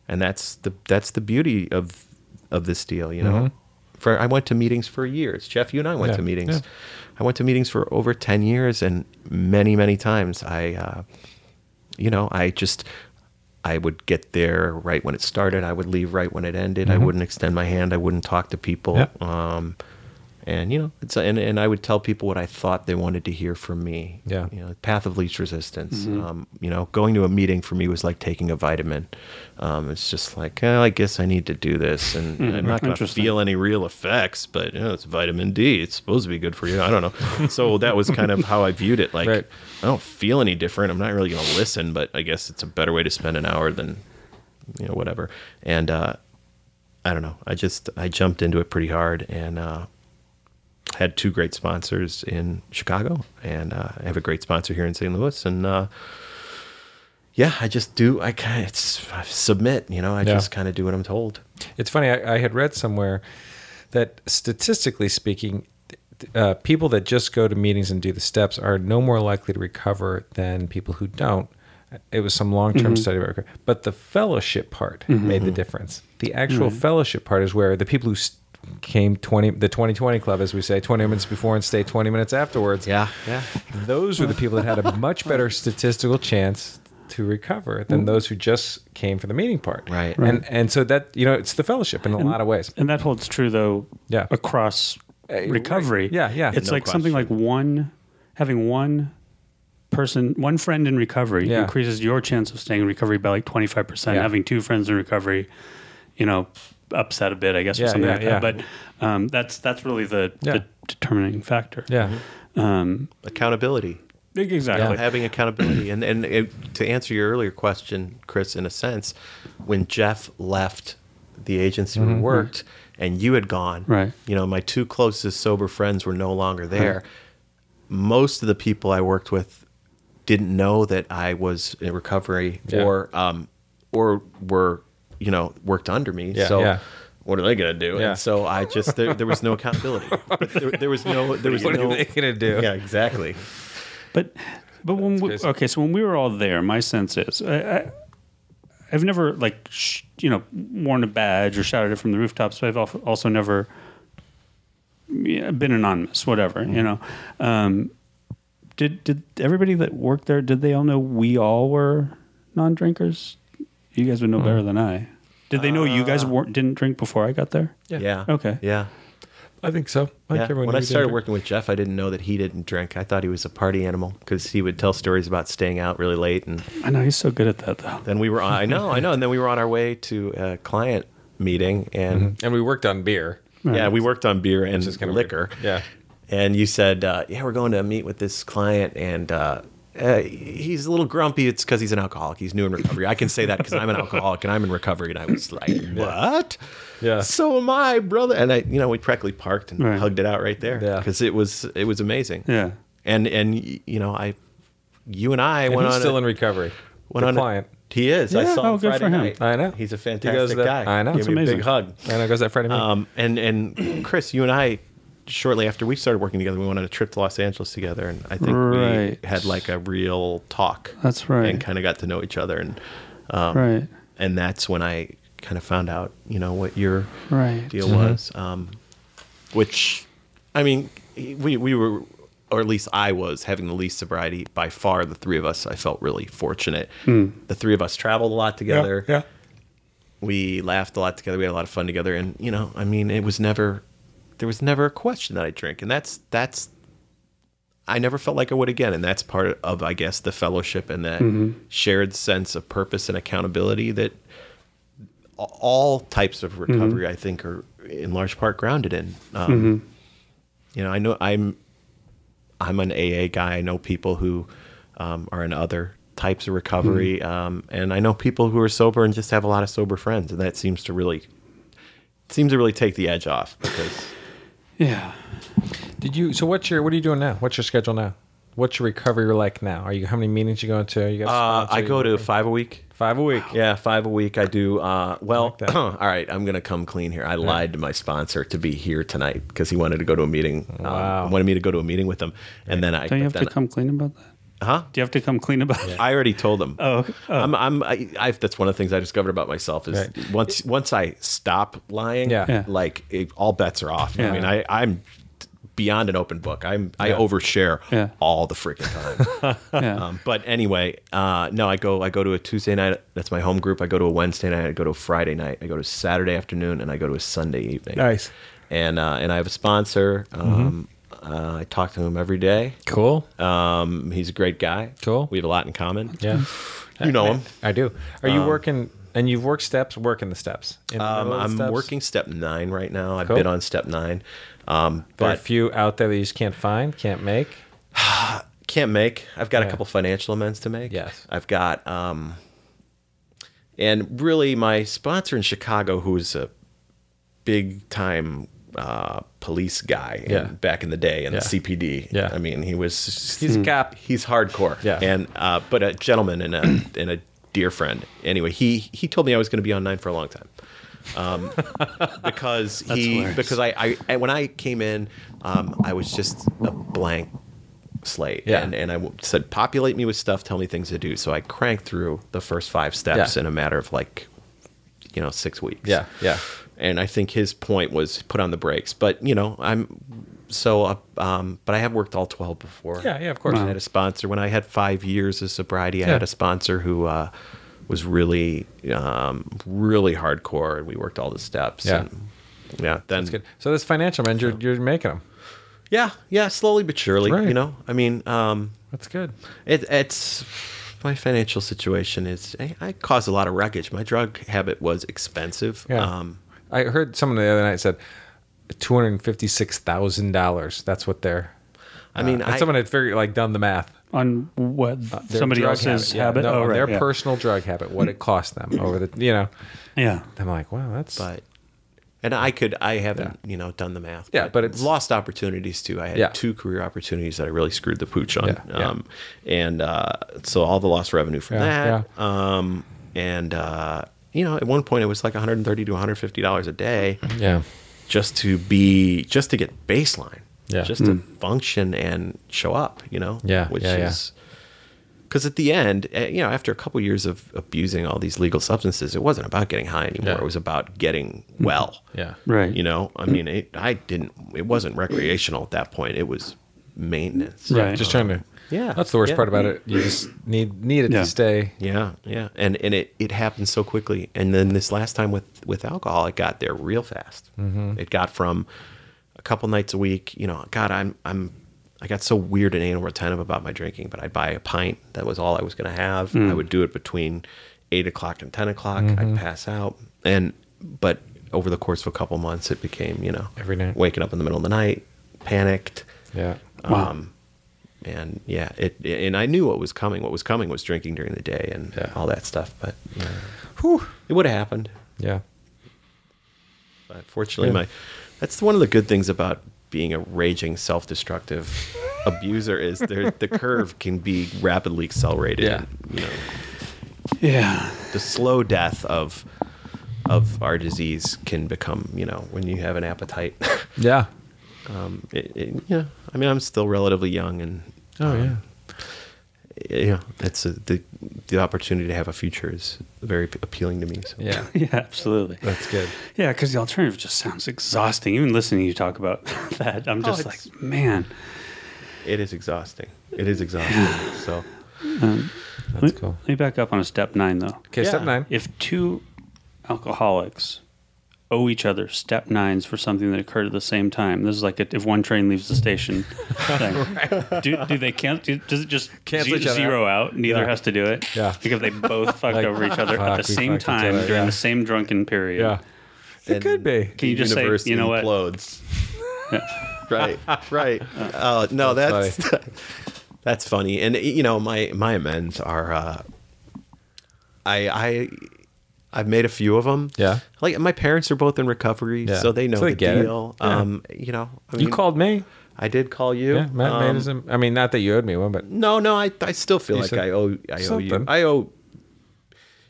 and that's the that's the beauty of of this deal. You know, for I went to meetings for years. Jeff, you and I went Mm-hmm. Yeah, to meetings. yeah. I went to meetings for over ten years, and many many times I, uh, you know, I just. I would get there right when it started. I would leave right when it ended. I wouldn't extend my hand. I wouldn't talk to people. Mm-hmm. Um, and you know, it's and, and I would tell people what I thought they wanted to hear from me. Yeah. You know, path of least resistance. Um, you know, going to a meeting for me was like taking a vitamin. Um, it's just like, oh, I guess I need to do this, and I'm not going to feel any real effects, but you know, it's vitamin D. It's supposed to be good for you. I don't know. so that was kind of how I viewed it. Like, Right. I don't feel any different. I'm not really going to listen, but I guess it's a better way to spend an hour than, you know, whatever. And uh, I don't know. I just I jumped into it pretty hard and uh, had two great sponsors in Chicago, and uh, I have a great sponsor here in St. Louis, and uh, yeah, I just do. I kind of I submit. You know, I Yeah. just kind of do what I'm told. It's funny. I, I had read somewhere that statistically speaking, uh, people that just go to meetings and do the steps are no more likely to recover than people who don't. It was some long-term study, about recovery. but the fellowship part made the difference. The actual fellowship part is where the people who s- came twenty, the twenty twenty club, as we say, twenty minutes before and stay twenty minutes afterwards. Yeah, yeah. those were the people that had a much better statistical chance to recover than those who just came for the meeting part. Right. right. And and so that you know it's the fellowship in a lot of ways. And that holds true though Yeah. across Uh, recovery. right. Yeah, yeah. It's No like something like one having one person, one friend in recovery Yeah. increases your chance of staying in recovery by like 25%. Yeah. Having two friends in recovery, you know, upset a bit, I guess, or something yeah, like yeah. that. But um, that's that's really the, Yeah. the determining factor. Yeah. Um, accountability. exactly. having accountability and and it, to answer your earlier question chris in a sense when jeff left the agency we worked and you had gone Mm-hmm. Right. you know my two closest sober friends were no longer there most of the people i worked with didn't know that i was in recovery Yeah. or um or were you know worked under me Yeah, so yeah. what are they going to do Yeah. and so i just there, there was no accountability there, there was no there was What no are they gonna do? yeah exactly But but when we, okay, so when we were all there, my sense is I, I, I've never like sh- you know worn a badge or shouted it from the rooftops, but I've also never been anonymous, whatever you know. Um, did did everybody that worked there did they all know we all were non-drinkers? You guys would know better than I. Did they know you guys weren't didn't drink before I got there? yeah yeah. Okay. yeah I think so. I Yeah. everyone When I started they- working with Jeff, I didn't know that he didn't drink. I thought he was a party animal because he would tell stories about staying out really late. And I know he's so good at that though. then we were on, I know, I know. And then we were on our way to a client meeting. And and we worked on beer. yeah, we worked on beer and is kinda liquor. weird. Yeah. And you said, uh, yeah, we're going to meet with this client. And uh, uh, he's a little grumpy. It's because he's an alcoholic. He's new in recovery. I can say that because I'm an alcoholic and I'm in recovery. And I was like, what? Yeah. So am I, brother. And I, you know, we practically parked and Right. hugged it out right there Yeah. because it was it was amazing. Yeah. And and y- you know, I, you and I And went he's on still a, in recovery. went the on a- client. he is. I Yeah, saw him oh, good Friday for him. night. I know. He's a He goes fantastic to- guy. I know. Give It's me a amazing. big hug. I know. Goes that Friday meeting. Um, and and Chris, you and I, shortly after we started working together, we went on a trip to Los Angeles together, and I think Right. we had like a real talk. That's right. And kind of got to know each other, and um, Right. and that's when I kind of found out, you know, what your Right. deal was. Um, which, I mean, we we were, or at least I was, having the least sobriety by far. The three of us, I felt really fortunate. The three of us traveled a lot together. yeah. We laughed a lot together. We had a lot of fun together, and you know, I mean, it was never, there was never a question that I drink, and that's that's. I never felt like I would again, and that's part of, I guess, the fellowship and that shared sense of purpose and accountability that all types of recovery, I think, are in large part grounded in. Um, You know, I know I'm I'm an AA guy. I know people who um, are in other types of recovery, um, and I know people who are sober and just have a lot of sober friends, and that seems to really seems to really take the edge off because Yeah. Did you? So what's your? What are you doing now? What's your schedule now? What's your recovery like now? Are you? How many meetings you going to? Are You got? a uh. I go to five a week. five a week. Yeah, five a week. I do. Uh, well, like all right. I'm gonna come clean here. I lied to my sponsor to be here tonight because he wanted to go to a meeting. um, Wow. wanted me to go to a meeting with him, and then I. Don't you have but to come clean about that? Huh? Do you have to come clean about it? I already told them. Oh, oh. I'm. I'm. I, I've, that's one of the things I discovered about myself is Right. once once I stop lying, Yeah. Yeah. like it, all bets are off. Yeah. I mean, I, I'm beyond an open book. I'm. I Yeah. overshare Yeah. all the freaking time. yeah. um, but anyway, uh, no, I go. I go to a Tuesday night. That's my home group. I go to a Wednesday night. I go to a Friday night. I go to a Saturday afternoon, and I go to a Sunday evening. Nice. And uh, and I have a sponsor. Mm-hmm. Um, uh, I talk to him every day. Cool. Um, he's a great guy. Cool. We have a lot in common. Yeah. You know him. I do. Are you working? And you've worked steps. Working the steps. In the Um, middle of the I'm steps? working step nine right now. I've Cool. been on step nine, um, There are a few out there that you just can't find, can't make. can't make. I've got Yeah. a couple financial amends to make. Yes. I've got, um, and really my sponsor in Chicago, who's a big time uh, police guy in- Yeah. back in the day in Yeah. the CPD. Yeah. I mean, he was He's a cop. He's hardcore. Yeah. And uh, but a gentleman and a and a dear friend. Anyway, he he told me I was going to be on nine for a long time. Um, because he hilarious. because I, I I- when I came in, um, I was just a blank slate. Yeah. And and I said populate me with stuff, tell me things to do. So I cranked through the first five steps Yeah. in a matter of like you know six weeks. Yeah. Yeah. And I think his point was put on the brakes. But you know, I'm so uh, um, but I have worked all twelve before. Yeah, yeah, of course. I had a sponsor when I had five years of sobriety. I had a sponsor who uh, was really, um, really hardcore, and we worked all the steps. Yeah. and, yeah. Then That's good. So this financial man, you're, you're making them. yeah, yeah, slowly but surely. Right. You know, I mean, um, That's good. It, it's my financial situation is I, I caused a lot of wreckage. My drug habit was expensive. Yeah. Um, I heard someone the other night said two hundred fifty six thousand dollars. That's what they're. I mean, and I, someone had figured like done the math. On what Their somebody drug else's Yeah, habit? no, oh, right, their yeah. personal drug habit, what it cost them over the, you know. Yeah. I'm like, wow, that's but and I could I haven't you know done the math. Yeah, but it's- lost opportunities too. I had Yeah. two career opportunities that I really screwed the pooch on. Yeah, yeah. Um, and uh, so all the lost revenue from Yeah, that. Um, and uh, you know, at one point it was like 130 to 150 dollars a day yeah, just to be just to get baseline. Yeah. Just to function and show up. You know. Yeah, Which yeah, yeah. is. Because at the end, eh, you know, after a couple years of abusing all these legal substances, it wasn't about getting high anymore. Yeah. It was about getting well. yeah, Right. You know, I mean, it, I didn't. It wasn't recreational at that point. It was maintenance. Right. Just trying to. Yeah. That's the worst Yeah. part about it. You just need need it Yeah. to stay. Yeah, yeah, and and it it happened so quickly. And then this last time with with alcohol, it got there real fast. Mm-hmm. It got from a couple nights a week. You know, God, I'm I'm I got so weird and anal retentive about my drinking, but I'd buy a pint. That was all I was going to have. I would do it between eight o'clock and ten o'clock. I'd pass out, and but over the course of a couple months, it became you know Every night. waking up in the middle of the night, panicked. Yeah, Wow. Um, and yeah, it and I knew what was coming. What was coming was drinking during the day and Yeah. all that stuff. But yeah, Whew. it would have happened. yeah, But fortunately, Yeah. my that's one of the good things about being a raging, self-destructive abuser is there the curve can be rapidly accelerated. Yeah. And, you know, Yeah. the slow death of of our disease can become you know when you have an appetite. yeah. um, it, it, yeah, I mean, I'm still relatively young and. Oh um, yeah. yeah, it's a, the the opportunity to have a future is very appealing to me. So Yeah, Yeah, absolutely. that's good. Yeah, because the alternative just sounds exhausting. Even listening to you talk about that, I'm just like, man. it is exhausting. It is exhausting. so That's let, cool. Let me back up on a step nine, though. Okay, step nine. If two alcoholics owe each other step nines for something that occurred at the same time, this is like a, if one train leaves the station thing. do, do they can't? Do, does it just Cancel ze- each other zero out? Neither Yeah. has to do it. Yeah. Like if they both fucked Like, over each other fuck, at the same time other, during yeah. the same drunken period. Yeah, it And could be. Can you just say, you know what? implodes. right, right. Uh, no, That's that's that's funny. And you know, my my amends are. Uh, I I I've made a few of them. Yeah. like my parents are both in recovery, Yeah. so they know So they the get deal. Yeah. Um, you know, I You called me. I did call you. Yeah, Matt Um, made. I mean, not that you owed me one, but No, no, I, I still feel like said I owe I owe you. I owe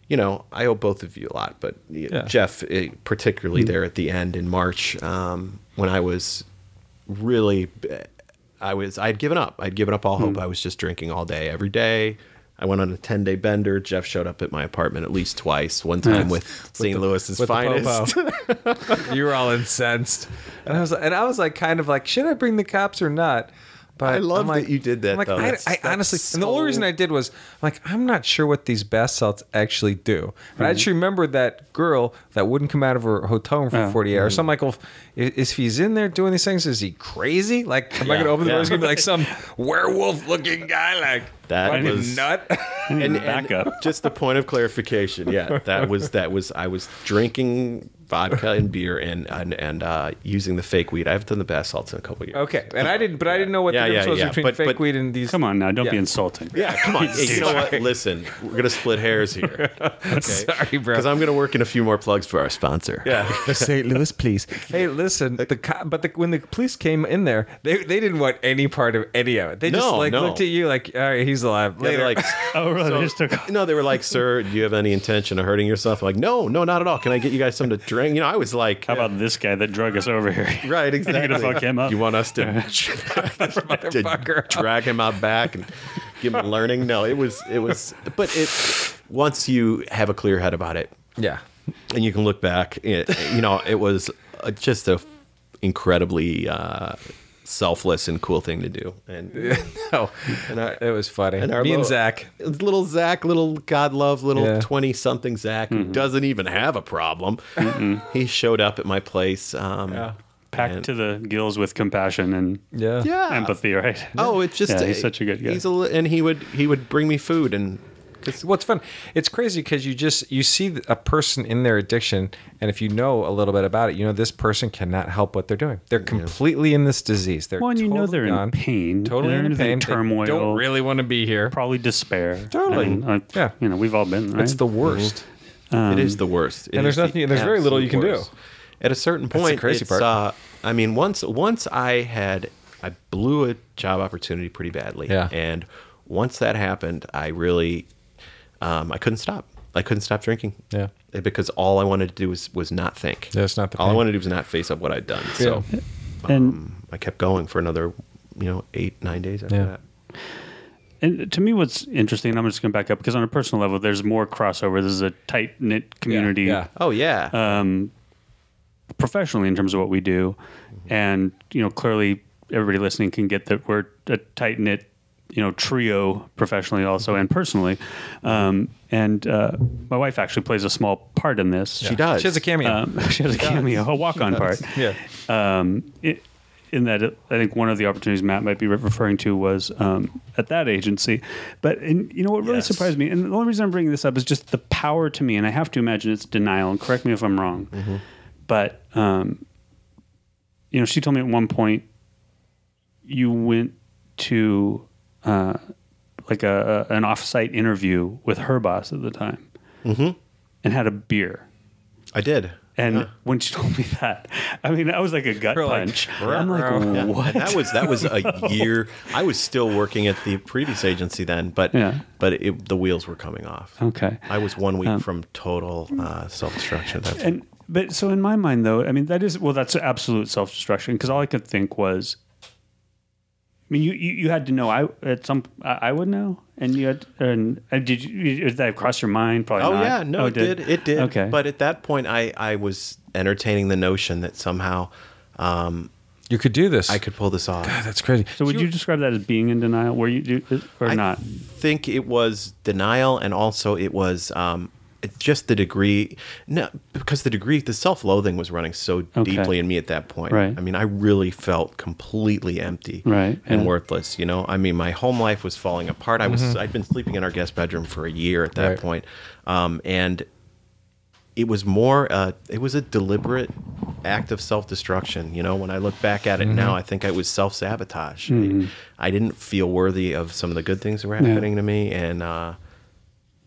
you know, I owe both of you a lot, but Yeah. Jeff eh, particularly there at the end in March um, when I was really I was I'd given up. I'd given up all hope. I was just drinking all day every day. I went on a 10-day bender. Jeff showed up at my apartment at least twice, one time Nice. with St. Louis's with finest. you were all incensed, and I was and I was like, kind of like, should I bring the cops or not? But I love like, that you did that, I'm like, though. I, I that's honestly, and the only reason I did was, I'm like, I'm not sure what these bath salts actually do. And I just Mm-hmm. that girl that wouldn't come out of her hotel room for Oh. 40 hours. So I'm like, well, if, if he's in there doing these things, is he crazy? Like, am I going to open the door? He's going to be like some werewolf-looking guy, like That fucking was- nut. And, backup. just a point of clarification. Yeah, that was that was I was drinking vodka and beer and and, and uh, using the fake weed. I haven't done the bath salts in a couple of years. okay, and I didn't, but I didn't know what Yeah, the difference yeah, was yeah, between but- fake but- weed and these. Come on now, don't be Yeah. insulting. Yeah, come on. Hey, you know what? Listen, we're gonna split hairs here. Okay. Sorry, bro. Because I'm gonna work in a few more plugs for our sponsor. Yeah, The St. Louis police. Hey, listen, the co- but the, when the police came in there, they, they didn't want any part of any of it. They just No, like no. looked at you like, all right, he's alive. Yeah, they're like, Oh, really? So- they just took no, they were like, "Sir, do you have any intention of hurting yourself?" I'm like, "No, no, not at all. Can I get you guys something to drink?" You know, I was like, How about this guy that drug us over here? Right, exactly. You're gonna fuck him up? You want us to, to drag him out back and give him learning? No, it was it was but it once you have a clear head about it yeah, and you can look back, it, you know, it was uh, just a incredibly uh, selfless and cool thing to do. And no, and our, it was funny. and our Me and Zach. little Zach, little God love, little Yeah. twenty something Zach who doesn't even have a problem. He showed up at my place. Um, Yeah. packed And- to the gills with compassion and Yeah. yeah. empathy, right? Oh, it's just Yeah, he's such a good guy. He's a, li- and he would he would bring me food and What's fun? It's crazy because you just you see a person in their addiction, and if you know a little bit about it, you know this person cannot help what they're doing. They're completely in this disease. They're Well, and you know they're in pain. totally They're in in pain. They turmoil. Don't really want to be here. Probably despair. Totally. And, uh, Yeah. You know, we've all been. Right? It's the worst. it is the worst. It and there's is the nothing- there's very little you absolute can do. At a certain the point, crazy it's, part. Uh, I mean, once once I had I blew a job opportunity pretty badly, Yeah. and once that happened, I really um, I couldn't stop. I couldn't stop drinking. Yeah. because all I wanted to do was was not think. Yeah, it's not the all I wanted to do was not face up what I'd done. So and um, I kept going for another, you know, eight nine days after Yeah. that. And to me, what's interesting, and I'm just going to back up because on a personal level, there's more crossover. This is a tight knit community, Yeah. Oh yeah, Uh, professionally in terms of what we do, and you know, clearly everybody listening can get that we're a tight knit, you know, trio professionally also and personally. Um, and uh, my wife actually plays a small part in this. she does. She has a cameo. Um, she has a cameo, a walk on part. yeah. um, it, in that it, I think one of the opportunities Matt might be referring to was um, at that agency. But and you know what really Yes. surprised me, and the only reason I'm bringing this up is just the power to me, and I have to imagine it's denial. And correct me if I'm wrong, but um, you know, she told me at one point you went to uh, like a, a an offsite interview with her boss at the time, and had a beer. I did. And when she told me that, I mean, that was like a gut We're like, punch. "Ruh, I'm like, ruh." Yeah, what? And that was that was a year. I was still working at the previous agency then, but Yeah. but it, the wheels were coming off. okay. I was one week from total uh, self destruction. And but so in my mind though, I mean, that is well, that's absolute self destruction because all I could think was, I mean, you, you you had to know I at some I I would know, and you had and uh, did you did that cross your mind? Probably. Oh not. yeah, no, Oh, it did. It did. Okay, But at that point, I I was entertaining the notion that somehow um, You could do this. I could pull this off. God, That's crazy. so would you describe that as being in denial? Were you do or I not? think it was denial, and also it was um, it's just the degree. No, because the degree, the self-loathing was running so Okay. deeply in me at that point. Right. I mean, I really felt completely empty. Right, And yeah. worthless. You know, I mean, my home life was falling apart. I was I'd been sleeping in our guest bedroom for a year at that Right. point. Um, and it was more uh, it was a deliberate act of self-destruction you know when i look back at it now i think i was self-sabotage I, I didn't feel worthy of some of the good things that were happening to me and uh,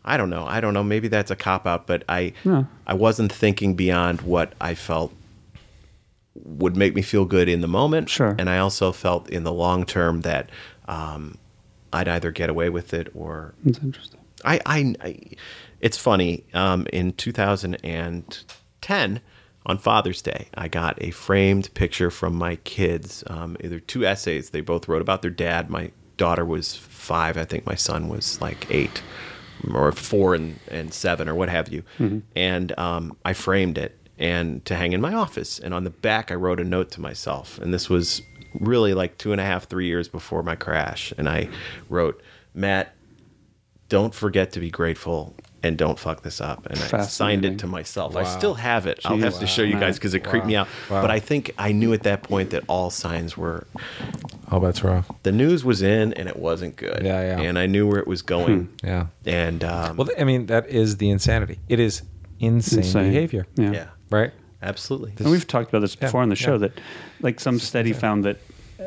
i don't know i don't know maybe that's a cop-out but i No. i wasn't thinking beyond what i felt would make me feel good in the moment Sure. and i also felt in the long term that um, i'd either get away with it or That's interesting. I, I, I it's funny. Um, in 2010, on Father's Day, I got a framed picture from my kids. Um, either two essays they both wrote about their dad. My daughter was five. I think my son was like eight, or four and, and seven, or what have you. And um, I framed it and to hang in my office. And on the back, I wrote a note to myself. And this was really like two and a half, three years before my crash. And I wrote, Matt, don't forget to be grateful and don't fuck this up. And I signed it to myself. I still have it. I'll have to show you guys because it creeped me out. Wow. But I think I knew at that point that all signs were All bets are off. the news was in and it wasn't good. Yeah, yeah. And I knew where it was going. Yeah. And um, Well, I mean, that is the insanity. It is insane, Insane. behavior. Yeah. yeah, Right? absolutely. And we've talked about this Yeah, before on the show yeah. that, like, some study found that uh,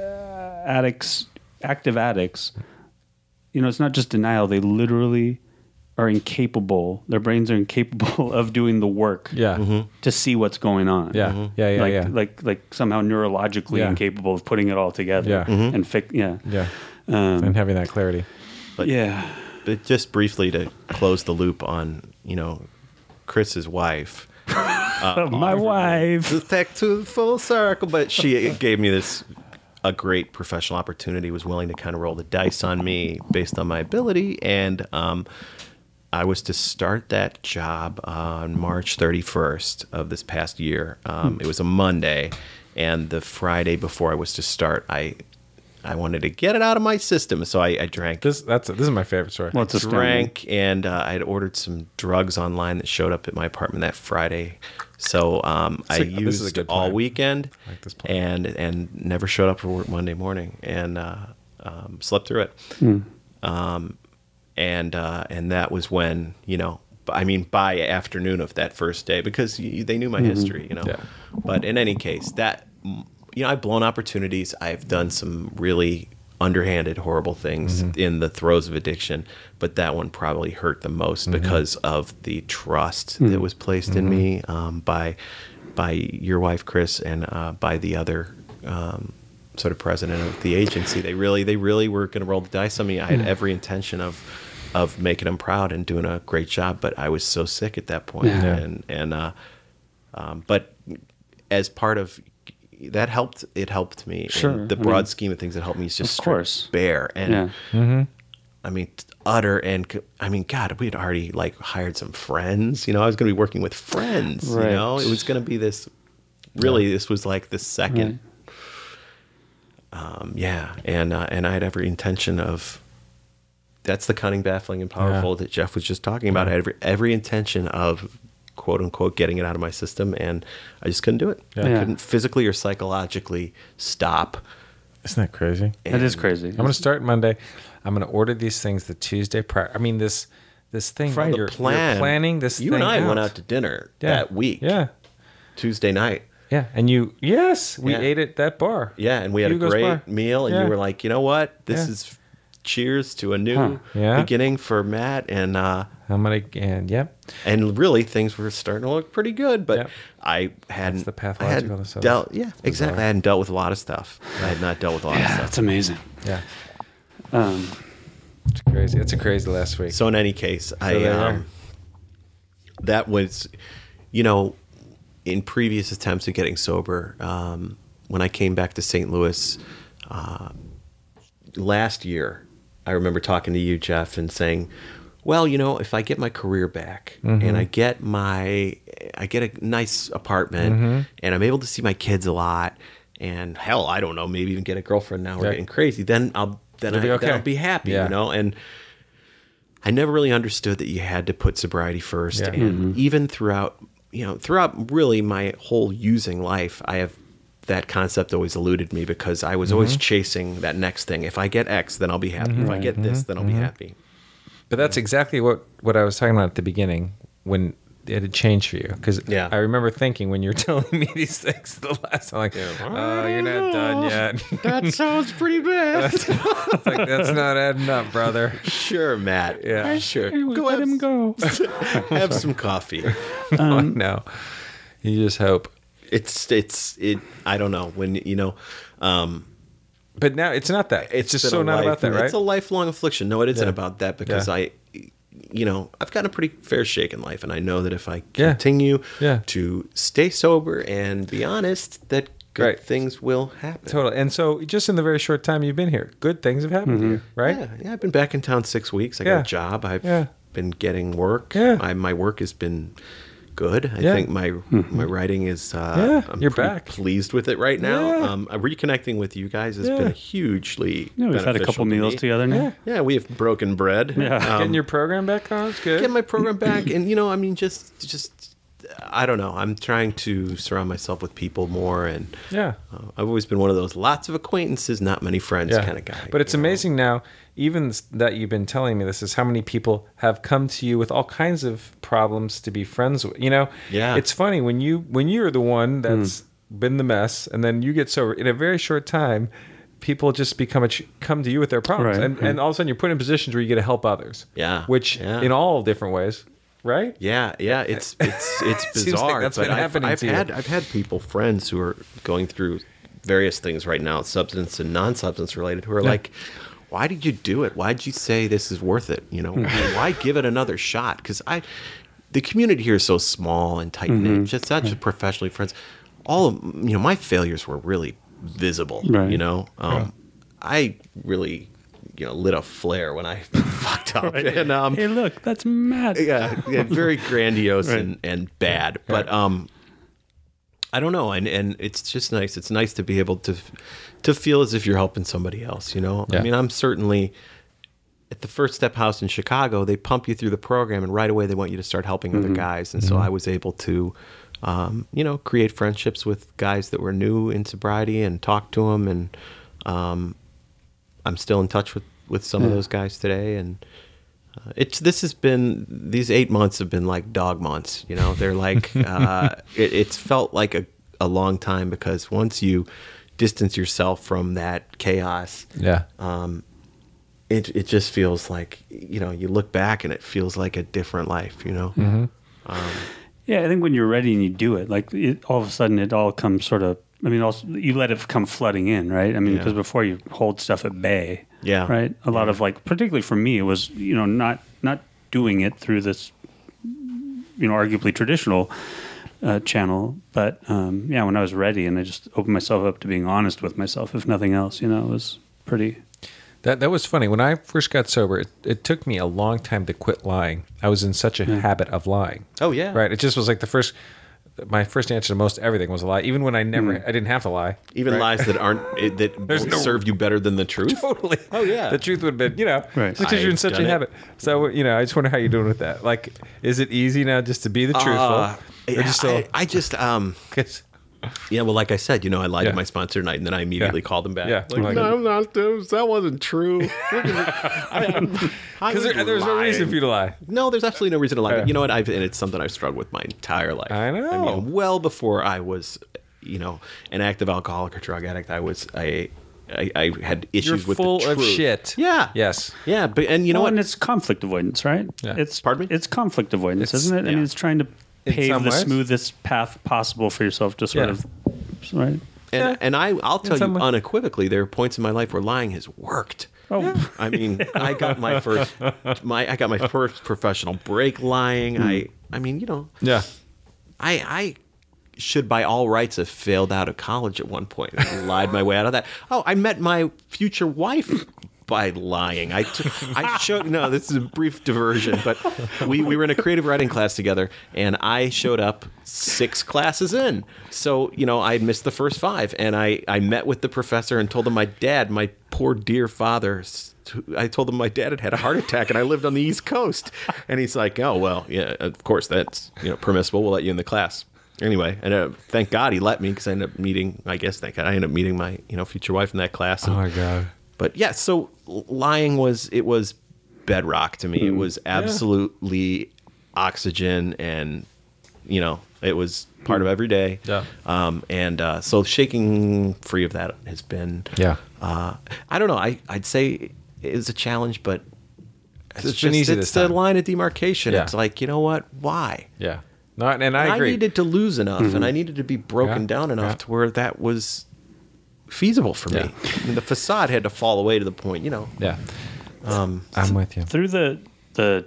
addicts, active addicts, you know, it's not just denial; they literally are incapable. Their brains are incapable of doing the work Yeah. to see what's going on. Yeah. Yeah. Yeah. like, yeah. like, like somehow neurologically Yeah. incapable of putting it all together. Yeah. and fix. Yeah, yeah. um, And having that clarity. But yeah. But just briefly to close the loop on, you know, Chris's wife. my wife. back to full circle. But she gave me this a great professional opportunity. Was willing to kind of roll the dice on me based on my ability, and um, I was to start that job on March 31st of this past year. Um, It was a Monday, and the Friday before I was to start, I I wanted to get it out of my system, so I, I drank. This that's this is my favorite story. Well, it's astounding. drank, and uh, I had ordered some drugs online that showed up at my apartment that Friday. So um, I a- this is a used good all plan. weekend, like this plan. and and never showed up for work Monday morning, and uh, um, slept through it. Hmm. Um, and uh, and that was when you know, I mean, by afternoon of that first day, because they knew my history, you know. Yeah. But in any case, that you know, I've blown opportunities. I've done some really underhanded, horrible things in the throes of addiction, but that one probably hurt the most because of the trust that was placed in me um, by by your wife, Chris, and uh, by the other. Um, sort of president of the agency they really they really were going to roll the dice on me i had every intention of of making them proud and doing a great job but i was so sick at that point Yeah. and and uh um, but as part of that helped it helped me Sure, in the I broad mean, scheme of things that helped me is just of course. bare and Yeah. i mean utter and I mean god we had already like hired some friends you know i was going to be working with friends Right. you know it was going to be this really this was like the second um, yeah and uh, and i had every intention of that's the cunning baffling and powerful that jeff was just talking about I had every every intention of quote unquote getting it out of my system and i just couldn't do it i Yeah. couldn't physically or psychologically stop Isn't that crazy? That is crazy. I'm gonna start Monday. I'm gonna order these things the Tuesday prior. I mean this this thing. Friday. You're, plan you're planning this. you thing and i went out to dinner Yeah. that week Yeah, tuesday night yeah. And you, yes, we Yeah. ate at that bar. Yeah, and we had Hugo's a great bar. meal, and Yeah. you were like, you know what? This Yeah. is cheers to a new Huh. Yeah. beginning for Matt, and uh, I'm gonna and yep. and really things were starting to look pretty good. But Yep. I hadn't the I pathological hadn't of dealt. Yeah, exactly. I hadn't dealt with a lot of stuff. I had not dealt with a lot Yeah, of stuff. that's amazing. Yeah, Um, it's crazy. It's a crazy last week. So in any case, I there you are. um, that was, you know, in previous attempts at getting sober, um, when I came back to St. Louis uh, last year, I remember talking to you, Jeff, and saying, "Well, you know, if I get my career back and mm-hmm. I get my, I get a nice apartment mm-hmm. and I'm able to see my kids a lot." And hell, I don't know, maybe even get a girlfriend now. We're Yeah. getting crazy. Then I'll then, You'll I, be then okay. I'll be happy, Yeah. you know. And I never really understood that you had to put sobriety first. Yeah. And mm-hmm. even throughout, you know, throughout really my whole using life, I have that concept always eluded me because I was always mm-hmm. chasing that next thing. If I get X, then I'll be happy. If I mm-hmm. get this, mm-hmm. then I'll be happy. But that's exactly what what I was talking about at the beginning when it had changed for you. Because Yeah. I remember thinking when you were telling me these things the last time, like, oh, you're not done yet. That sounds pretty bad. it's like that's not adding up, brother. sure, Matt. Yeah. sure. we Go let have, him go. have some coffee. oh, no, you just hope. It's it's it. I don't know when you know. Um, But now it's not that. It's, just so not life- about that, right? It's a lifelong affliction. No, it isn't Yeah. about that because Yeah. I, you know, I've gotten a pretty fair shake in life, and I know that if I continue Yeah. to stay sober and be honest, that good Right. things will happen. Totally. And so, just in the very short time you've been here, good things have happened to you, right? Yeah, yeah, I've been back in town six weeks. I got a job. I've Yeah. been getting work. Yeah. I, my work has been good. I Yeah. think my my writing is. Uh, Yeah, I'm you're back. Pleased with it right now. Yeah. Um, uh, reconnecting with you guys has Yeah. been hugely. Yeah, we've had a couple to meals me. together now. Yeah. Yeah, we have broken bread. Yeah. Um, Getting your program back on is good. get my program back and you know i mean just just i don't know i'm trying to surround myself with people more and yeah. uh, i've always been one of those lots of acquaintances not many friends kind of guy But it's you know? amazing now, even that you've been telling me this, is how many people have come to you with all kinds of problems to be friends with. You know, Yeah. Hmm. It's funny when you when you're the one that's been the mess, and then you get sober in a very short time. People just become a ch- come to you with their problems, Right, and right. and all of a sudden you're put in positions where you get to help others. Yeah, which yeah. in all different ways, right? yeah yeah it's it's it's like bizarre that's but I've, I've to you. had i've had people friends who are going through various things right now substance and non-substance related who are like why did you do it? Why did you say this is worth it? You know why give it another shot? Because i the community here is so small and tight knit just not just professionally friends. All of you know my failures were really visible Right. you know? Um i really you know lit a flare when i fucked up and um Hey, look, that's mad. yeah, yeah very grandiose Right. and, and bad. But um, I don't know, and and it's just nice. It's nice to be able to to feel as if you're helping somebody else. You know, Yeah. I mean, I'm certainly at the First Step House in Chicago. They pump you through the program, and right away they want you to start helping other guys. And so I was able to, um, you know, create friendships with guys that were new in sobriety and talk to them. And um, I'm still in touch with with some of those guys today. And uh, it's this has been these eight months have been like dog months. You know, they're like uh, it, it's felt like a, a long time because once you distance yourself from that chaos, Yeah. um, it it just feels like you know you look back and it feels like a different life. You know, Yeah, I think when you're ready and you do it, like it, all of a sudden it all comes sort of. I mean, also you let it come flooding in, right? I mean, Yeah. because before you hold stuff at bay, Yeah. right. A lot of like, particularly for me, it was you know not not doing it through this, you know, arguably traditional uh, channel, but um, yeah, when I was ready and I just opened myself up to being honest with myself, if nothing else, you know, it was pretty. That that was funny. When I first got sober, it, it took me a long time to quit lying. I was in such a habit of lying. Oh, yeah. Right. It just was like the first my first answer to most everything was a lie, even when I never I didn't have to lie. even right? lies that aren't it- that There's won't no- serve you better than the truth. Totally. Oh, yeah. The truth would have been, you know, Right. because you're in I've such a done it. habit. So you know, I just wonder how you're doing with that. Like, is it easy now just to be the truthful? Uh, or yeah, just I, I just um 'cause- yeah well like I said you know I lied Yeah. to my sponsor tonight and then I immediately Yeah. called him back Yeah. like, Like- no I'm not that wasn't true Because there, there's no reason for you to lie. No, there's absolutely no reason to lie. Yeah. But you know what? I've and it's something I've struggled with my entire life. I know. I mean, well before I was, you know, an active alcoholic or drug addict, I was I I, I had issues You're with full the of truth. shit. Yeah. Yes. Yeah, but and you know well, what? and it's conflict avoidance, right? Yeah. It's Pardon me? It's conflict avoidance, It's- isn't it? I yeah. mean, it's trying to In pave the ways. smoothest path possible for yourself to sort Yeah. of, right? and Yeah. and I I'll tell you way. unequivocally, there are points in my life where lying has worked. Oh, I mean, I got my first my I got my first professional break lying. Hmm. I I mean, you know, Yeah. I I should by all rights have failed out of college at one point and lied my way out of that. Oh, I met my future wife by lying. I t- I showed no, this is a brief diversion, but we, we were in a creative writing class together and I showed up six classes in. So, you know, I had missed the first five and I, I met with the professor and told him my dad, my poor dear father, I told him my dad had had a heart attack and I lived on the East Coast. And he's like, oh, well, yeah, of course, that's, you know, permissible. We'll let you in the class. Anyway, and uh, thank God he let me because I ended up meeting, I guess, thank God, I ended up meeting my, you know, future wife in that class. And, Oh my god. but yeah, so lying was it was bedrock to me. It was absolutely oxygen, and you know, it was part of every day. Yeah. Um, and uh, so shaking free of that has been. Yeah. Uh, I don't know. I I'd say it was a challenge, but it's, It's been just- easy It's the line of demarcation. Yeah. It's like you know what? Why? Yeah. No, and I I, agree. needed to lose enough, and I needed to be broken Yeah. down enough Yeah. to where that was feasible for me. Yeah. I mean, the facade had to fall away to the point, you know. yeah. Um, I'm with you. through the the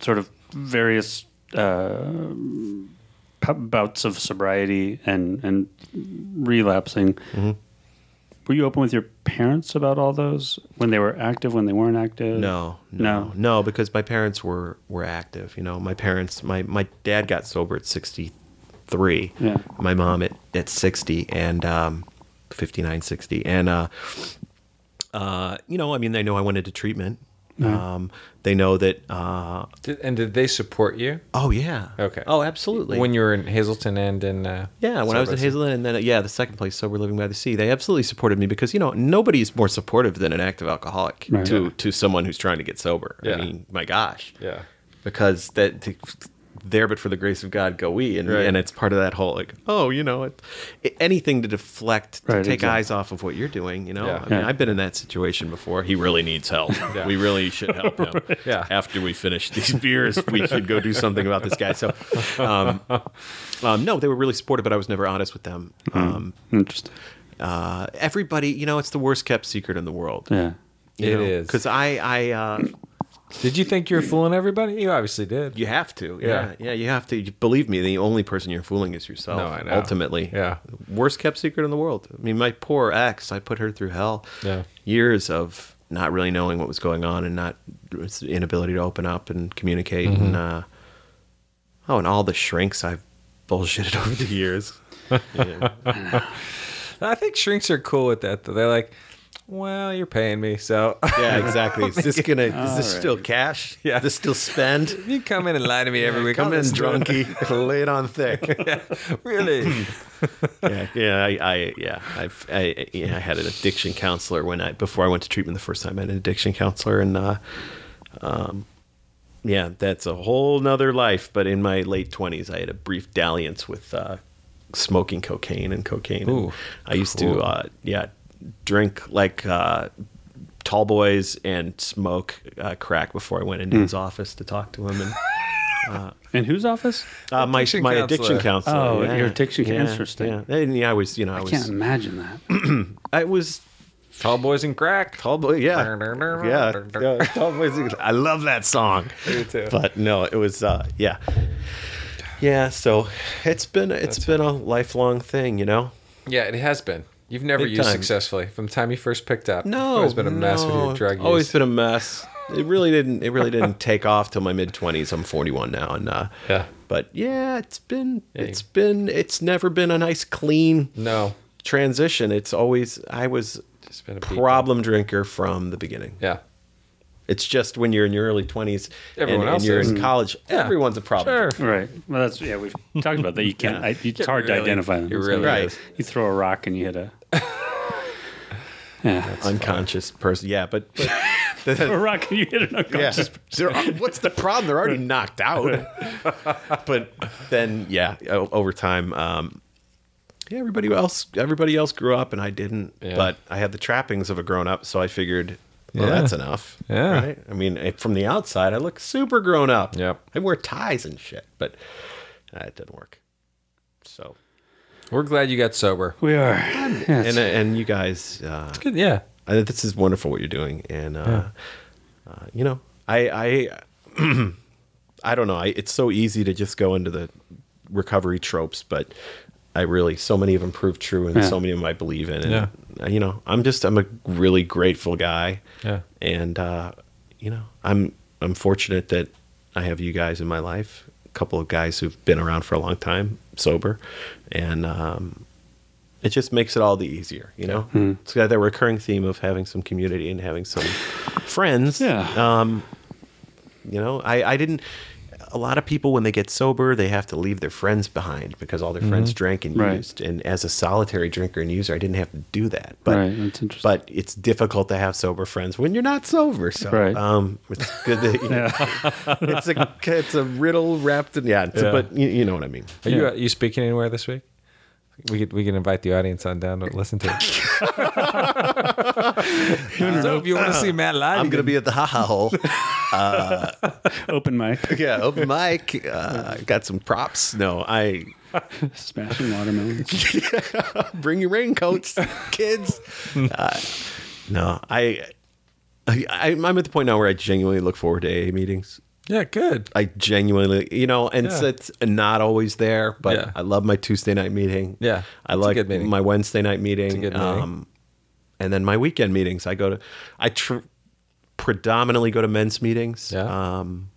sort of various uh, p- bouts of sobriety and and relapsing. Mm-hmm. Were you open with your parents about all those when they were active, when they weren't active? No, No. no, no, because my parents were were active. You know, my parents, my my dad got sober at sixty three. Yeah. My mom at at sixty and um, 59, 60. and uh, uh, you know, I mean, they know I went into treatment. Um, they know that. Uh, Did, and did they support you oh yeah. Okay. Oh, absolutely. when you were in Hazelden and in? Uh, Yeah, when I was in Sober? Hazelden, and then uh, yeah, the second place, sober living by the sea, they absolutely supported me because you know nobody's more supportive than an active alcoholic Right. to Yeah. to someone who's trying to get sober. Yeah. I mean, my gosh, Yeah. because that to, there, but for the grace of God, go we, and Right. and it's part of that whole like, oh, you know, it, it- anything to deflect, to Right, take exactly. eyes off of what you're doing. You know, Yeah. I mean, Yeah. I've been in that situation before. He really needs help. Yeah. We really should help him. Yeah. After we finish these beers, we should go do something about this guy. So, um, um, no, they were really supportive, but I was never honest with them. Um, Interesting. uh, everybody, you know, it's the worst kept secret in the world. Yeah. You It is. because I, I, uh, Did you think you were fooling everybody? You obviously did. you have to, Yeah. yeah, you have to. Believe me, the only person you're fooling is yourself. No, I know. Ultimately, Yeah. worst kept secret in the world. I mean, my poor ex, I put her through hell. Yeah. years of not really knowing what was going on and not inability to open up and communicate Mm-hmm. and uh, oh, and all the shrinks I've bullshitted over the years. I think shrinks are cool with that. Though they're like, well, you're paying me, so Yeah, exactly. Is this gonna? Is this All still cash? Yeah. Is this still spend? you come in and lie to me every week. Come I'll in listen drunky, lay it on thick. really? yeah, yeah, I, I yeah, I've, I, yeah, I had an addiction counselor when I before I went to treatment the first time. I had an addiction counselor, and uh, um, yeah, that's a whole nother life. But in my late twenties, I had a brief dalliance with uh, smoking cocaine and cocaine. And Ooh, I used cool. to, uh, yeah, drink like uh, tall boys and smoke uh, crack before I went into his office to talk to him. And In whose office? uh, my Addiction my counselor. addiction counselor. Oh, yeah, your addiction- yeah, interesting. Yeah, and yeah, I was, you know, I, I was, can't imagine that. I was Tall boys and crack. tall boy. Yeah, yeah, yeah. Tall boys. I love that song. Me too. But no, it was, uh, yeah, yeah. So it's been it's been a lifelong thing, you know. Yeah, it has been. You've never Big used time. successfully from the time you first picked up. No, You've always been a mess with your drug use. Always been a mess. It really didn't. It really didn't take off till my mid twenties. I'm 41 now, and uh, Yeah. But yeah, it's been Yeah, it's been it's never been a nice clean No, transition. It's always I was just been a beat problem drinker from the beginning. Yeah. It's just when you're in your early 20s and, Everyone and else you're is. in college, Yeah. everyone's a problem. Sure. Right. Well, that's yeah. We've talked about that. You can't. I, it's hard to identify them. it really Right. is. You throw a rock and you hit a. yeah. Unconscious person. Yeah, but, but Throw a rock and you hit an unconscious. They're- what's the problem? They're already knocked out. but then, yeah, over time, um, yeah, everybody else, everybody else grew up, and I didn't. Yeah. But I had the trappings of a grown up, so I figured, well, Yeah. that's enough. Yeah. Right. I mean, eh, from the outside, I look super grown up. Yep. I wear ties and shit, but uh, it didn't work. So, We're glad you got sober. We are. Yeah, and and you guys, uh, Good. Yeah. I think this is wonderful what you're doing, and uh, uh, you know, I I I don't know. I, it's so easy to just go into the recovery tropes, but I really so many of them prove true, and Yeah. so many of them I believe in. And, Yeah. uh, you know, I'm just I'm a really grateful guy, Yeah. and uh, you know, I'm I'm fortunate that I have you guys in my life. Couple of guys who've been around for a long time, sober, and um, it just makes it all the easier, you know. It's got that recurring theme of having some community and having some friends. Yeah. Um, you know, I I didn't. A lot of people, when they get sober, they have to leave their friends behind because all their friends drank and Right. used. And as a solitary drinker and user, I didn't have to do that. But Right, that's interesting. but it's difficult to have sober friends when you're not sober. So Right. um, it's good that you it's a it's a riddle wrapped in yeah. It's a- Yeah. but you, you know what I mean. Are you uh, you speaking anywhere this week? We could we can invite the audience on down to listen to it. so if you want to see Matt live, I'm gonna be at the Ha Ha Hole. Open mic. yeah, open mic. Uh, got some props. No, I Smashing watermelons. bring your raincoats, kids. Uh, no, I, I, I'm at the point now where I genuinely look forward to AA meetings. Yeah, good. I genuinely, you know, and Yeah. it's, it's not always there, but Yeah. I love my Tuesday night meeting. Yeah, I like my Wednesday night meeting. a good meeting. Um, and then my weekend meetings. I go to, I tr- predominantly go to men's meetings. Yeah. Um,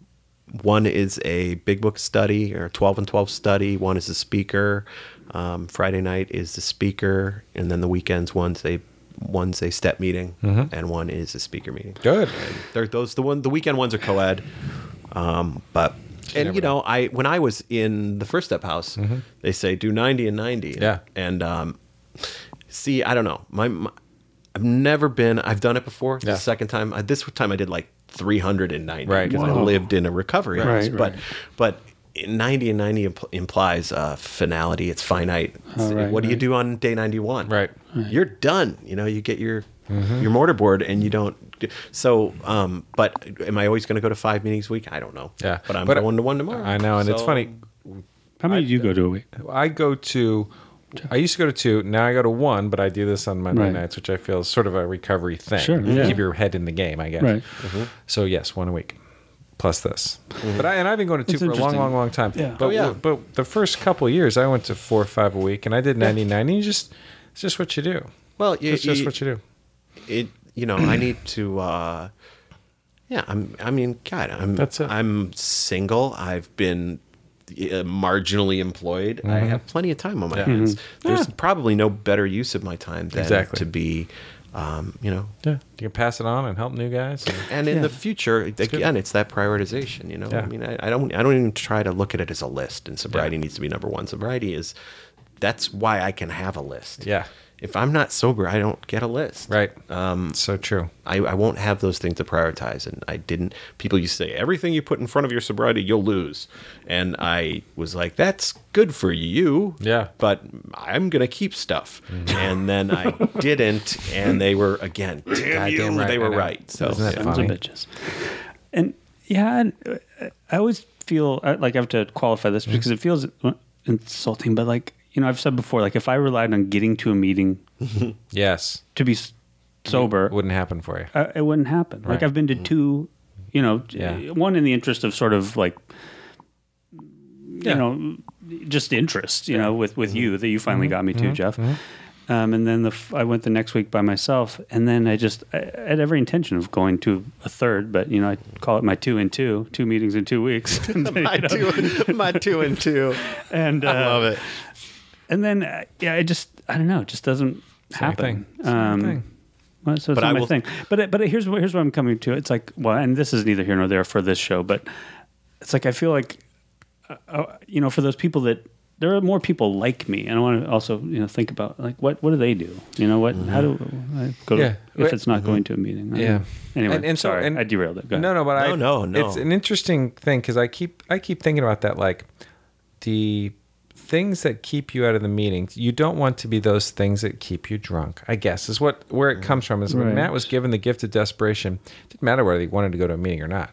one is a big book study or a 12 and 12 study. One is a speaker. Um, Friday night is the speaker, and then the weekends one's a one's a step meeting, Mm-hmm. and one is a speaker meeting. Good. They're those the one the weekend ones are co-ed, um, but and you know I when I was in the first step house, they say do ninety and ninety. Yeah. and um, see I don't know my, my I've never been I've done it before. Yeah. The second time I, this time I did like three hundred and ninety Right. because I lived in a recovery Right, house. right. But but. 90 and 90 impl- implies uh, finality. It's finite. It's- Oh, right, what do you do on day 91? Right. You're done. You know, you get your Mm-hmm. your mortarboard and you don't. So, um, but am I always going to go to five meetings a week? I don't know. Yeah, But I'm But going to one tomorrow. I know, and it's funny. How many do you go to a week? I go to. I used to go to two. Now I go to one, but I do this on Monday Right. nights, which I feel is sort of a recovery thing. Sure, You yeah. Keep your head in the game, I guess. Right. So yes, one a week, plus this. But I and I've been going to two It's for a long, long, long time. Yeah. But Oh, yeah. but the first couple of years, I went to four or five a week, and I did 99. And you just it's just what you do. Well, you, It's just you- what you do. it. You know, I need to. uh Yeah, I'm. I mean, God, I'm. That's it. I'm single. I've been. Uh, marginally employed, I have plenty of time on my Yeah. hands. There's probably no better use of my time than Exactly. to be, um, you know, Yeah. You can pass it on and help new guys. and- and in the future, again, it's that prioritization. You know, Yeah. I mean, I, I don't, I don't even try to look at it as a list. And sobriety Yeah. needs to be number one. Sobriety is, that's why I can have a list. Yeah. If I'm not sober, I don't get a list. Right. Um, so true. I, I won't have those things to prioritize. And I didn't, people used to say, everything you put in front of your sobriety, you'll lose. And I was like, that's good for you. Yeah. But I'm going to keep stuff. And then I didn't. And they were, again, damn Goddamn you, right, they were right. So, Isn't that yeah. Sons funny? of bitches. And yeah, and, uh, I always feel uh, like I have to qualify this because it feels uh, insulting. But like you know, I've said before, like if I relied on getting to a meeting Yes. to be sober, It wouldn't happen for you. uh, it wouldn't happen. Like I've been to two, you know, Yeah. one in the interest of sort of like, Yeah. you know, just interest, you know, with with you that you finally got me to, Mm-hmm. Jeff. Um, and then the f- I went the next week by myself, and then I just I had every intention of going to a third, but you know I call it my two and two, two meetings in two weeks. And, you my know, two, my two and two. and uh, I love it. And then uh, yeah, it just I don't know, it just doesn't happen. thing. Same thing. Well, so it's But not I my will- thing. But it- but here's what here's what I'm coming to. It's like well, and this is neither here nor there for this show, but it's like I feel like uh, uh, you know for those people that there are more people like me, and I want to also you know think about like what what do they do? You know what? How do I go? Yeah. To, if it's not going to a meeting. I don't Yeah. Anyway, And- and so- sorry, and- I derailed it. Go ahead. No, no, but I No, no, no. It's an interesting thing because I keep I keep thinking about that. Like the things that keep you out of the meetings, you don't want to be those things that keep you drunk. I guess is what where it comes from. Is when Right. Matt was given the gift of desperation, it didn't matter whether he wanted to go to a meeting or not.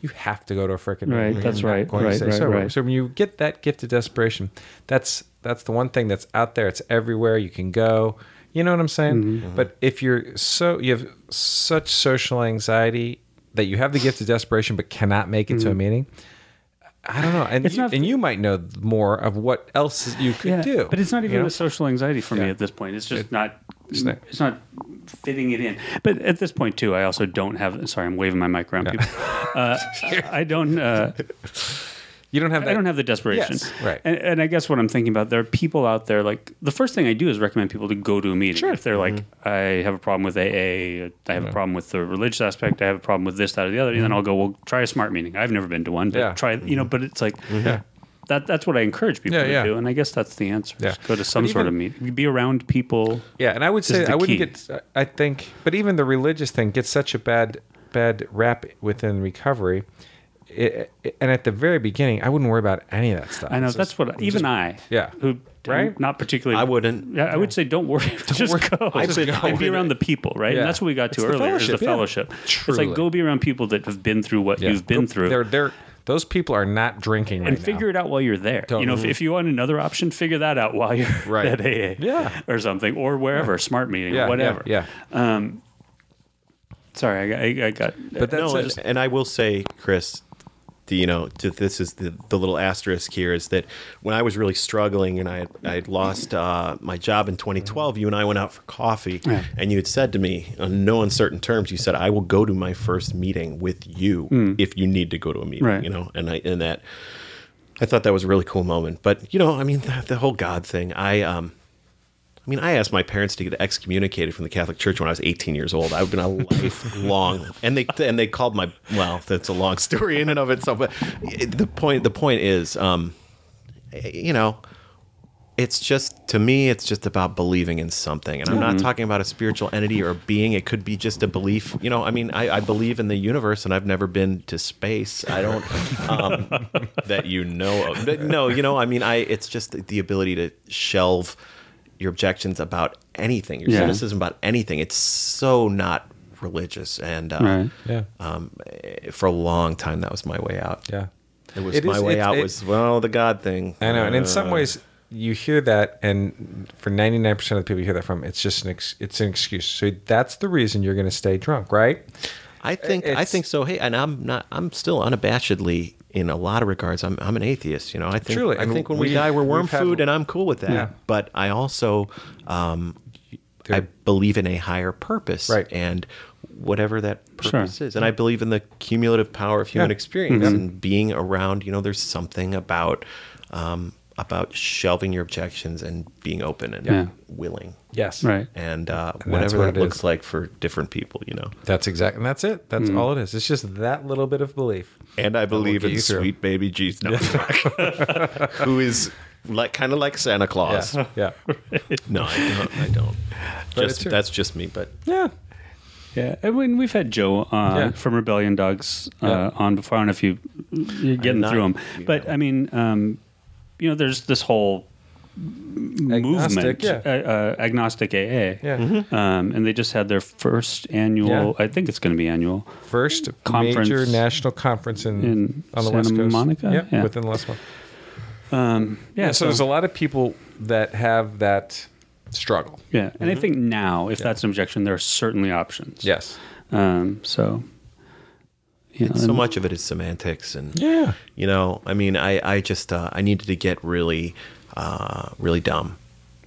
You have to go to a freaking meeting. Right, You're that's right, going to right, stay right, sober. right. So when you get that gift of desperation, that's that's the one thing that's out there. It's everywhere. You can go. You know what I'm saying? Mm-hmm. But if you're so you have such social anxiety that you have the gift of desperation but cannot make it to a meeting, I don't know. And. It's you, not- and you might know more of what else you could yeah, do. But it's not even you know? a social anxiety for me Yeah. at this point. It's just not. It's not- It's not fitting it in. But at this point too, I also don't have. Sorry, I'm waving my mic around people. Uh, I don't. Uh, You don't have that. I don't have the desperation. Yes, right. And, and I guess what I'm thinking about, there are people out there like the first thing I do is recommend people to go to a meeting. Sure. If they're like, mm-hmm. I have a problem with AA, I have a mm-hmm. problem with the religious aspect, I have a problem with this, that, or the other, and then mm-hmm. I'll go, well, try a smart meeting. I've never been to one, but Yeah. try, you know, but it's like, Yeah. that that's what I encourage people Yeah, to yeah. do. And I guess that's the answer. Yeah. Go to some But sort of even- meeting. Be around people. Yeah, and I would say I wouldn't get. I think, but even the religious thing gets such a bad bad rap within recovery. It, it- and at the very beginning, I wouldn't worry about any of that stuff. I know It's that's just- what even I, yeah. who Right? not particularly, I wouldn't. Yeah, I would say don't worry. just worry. go. I've been- and be been- around the people, right? Yeah. And that's what we got to It's the earlier. is the fellowship, yeah. It's Truly. like go be around people that have been through what Yeah. you've been through. They're they're those people are not drinking right and figure now. it out while you're there. You know, if, if you want another option, figure that out while you're Right. at AA Yeah. or something, or wherever, smart meeting, Yeah, or whatever. Yeah, Um. Sorry, I got, I, I got. But that's no, just- and, and I will say, Chris, the, you know, to, this is the, the little asterisk here is that when I was really struggling and I had, I had lost uh, my job in 2012, you and I went out for coffee, Yeah. and you had said to me, on no uncertain terms, you said, "I will go to my first meeting with you if you need to go to a meeting." Right. You know, and I and that I thought that was a really cool moment. But you know, I mean, the, the whole God thing, I um. I mean, I asked my parents to get excommunicated from the Catholic Church when I was 18 years old. I've been a lifelong, and they and they called my well. That's a long story in and of itself. But the point the point is, um, you know, it's just to me, it's just about believing in something, and I'm not talking about a spiritual entity or a being. It could be just a belief. You know, I mean, I, I believe in the universe, and I've never been to space. I don't um, that you know of. But no, you know, I mean, I it's just the ability to shelve your objections about anything, your Yeah. cynicism about anything. It's so not religious, and uh, Right. yeah, um, for a long time that was my way out. yeah. It was It my is- way it's- out it- was well the God thing. I know, and in Uh, some ways, you hear that, and for ninety nine percent of the people you hear that from, it's just an ex- it's an excuse. So that's the reason you're going to stay drunk, right? I think I think so. Hey, and I'm not. I'm still unabashedly in a lot of regards. I'm I'm an atheist. You know, I think Truly, I and think when we, we- die we're worm we've had- food, and I'm cool with that. Yeah. But I also um, I believe in a higher purpose, Right. And whatever that Sure. purpose is. And I believe in the cumulative power of human Yeah. experience and being around. You know, there's something about um, about shelving your objections and being open and Yeah. willing. Yes. Right. And, uh, that's whatever what that it looks is. like for different people, you know. That's exactly. And that's it. That's all it is. It's just that little bit of belief. And I believe in you through. sweet baby Jesus, no, who is like kind of like Santa Claus. Yeah. Yeah. No, I don't. I don't. Just that's just me. But yeah. Yeah, and when we've had Joe uh, Yeah. from Rebellion Dogs uh, Yeah. on before. I don't know if you you're getting not- through them, but know. I mean, um, you know, there's this whole movement, yeah. uh, uh, agnostic AA, Yeah. um, and they just had their first annual. Yeah. I think it's going to be annual. First Conference major national conference in, in on the Santa West Coast. Monica? Yeah, Yeah. within the West Coast. Um, yeah, Yeah, so, there's a lot of people that have that struggle. yeah, and I think now, if that's an objection, there are certainly options. Yes. Um, so, you know, so much of it is semantics and Yeah. you know i mean i i just uh, i needed to get really uh really dumb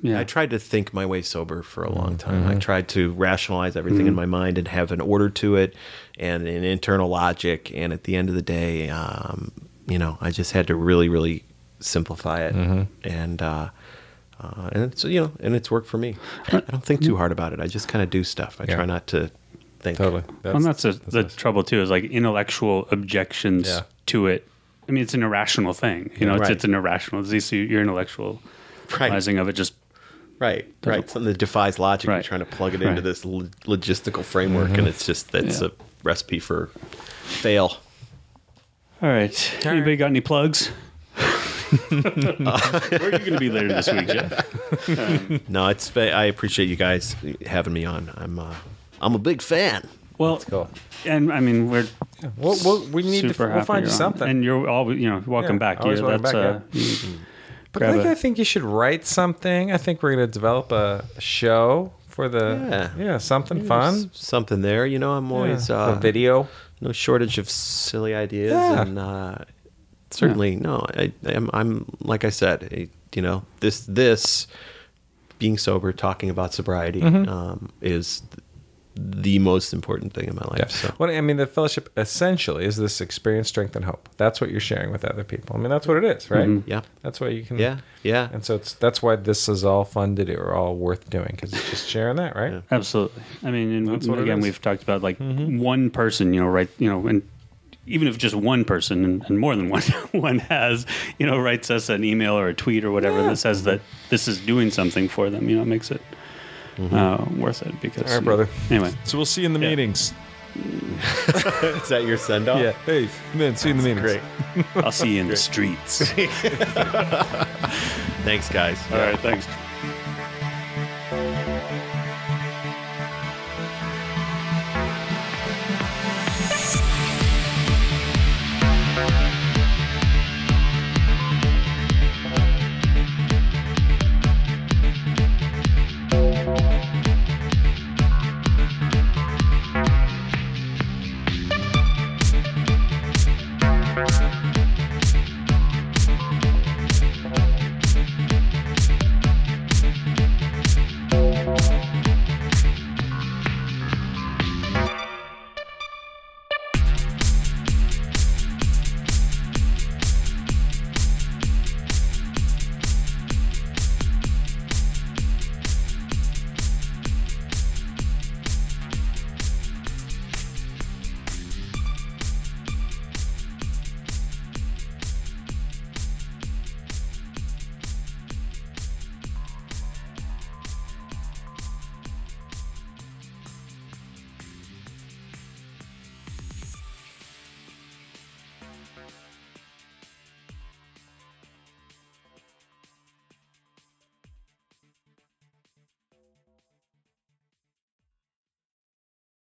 Yeah. i tried to think my way sober for a long time i tried to rationalize everything in my mind and have an order to it and an internal logic and at the end of the day um you know i just had to really really simplify it and uh uh, and it's you know, and it's worked for me. I don't think too hard about it. I just kind of do stuff. I Yeah. try not to think. Totally. Well, and that's, a, the trouble too is like intellectual objections Yeah. to it. I mean, it's an irrational thing. You know, it's, Right. it's an irrational. It's these- your intellectual Right. realizing of it just Right, right. Something that defies logic. Right. You're trying to plug it Right. into this lo- logistical framework, and it's just that's Yeah. a recipe for fail. All right. Anybody got any plugs? Where are you going to be later this week, Jeff? No, it's. I appreciate you guys having me on. I'm. Uh, I'm a big fan. Well, Cool. and I mean, we're We'll, we'll, we need to super we'll happy find you you're on. something. And you're always, you know, welcome Yeah, back. always Yeah, welcome that's back, uh, yeah. you- but I grab think a- I think you should write something. I think we're going to develop a show for the Yeah. yeah, something There's fun. something there. You know, I'm always Yeah. uh, a video. No shortage of silly ideas, Yeah. and uh, certainly no. I, I'm. I'm like I said. I, you know, this this being sober, talking about sobriety, Mm-hmm. um, is the most important thing in my life. Yeah. So Well, I mean, the fellowship essentially is this experience, strength, and hope. That's what you're sharing with other people. I mean, that's what it is, right? Mm-hmm. yeah, That's why you can. yeah, yeah. And so it's that's why this is all fun to do, or all worth doing, because it's just sharing that, right? Yeah. Absolutely. I mean, and That's what again, we've talked about like mm-hmm. one person, you know, right? You know, and even if just one person and, and more than one one has, you know, writes us an email or a tweet or whatever that says that this is doing something for them, you know, makes it uh, worth it because. All right, brother. Anyway, So we'll see you in the Yeah. meetings. Is that your send off? Yeah. Hey, man, see you in the meetings. Great. I'll see you in the streets. Thanks, guys. All right, thanks.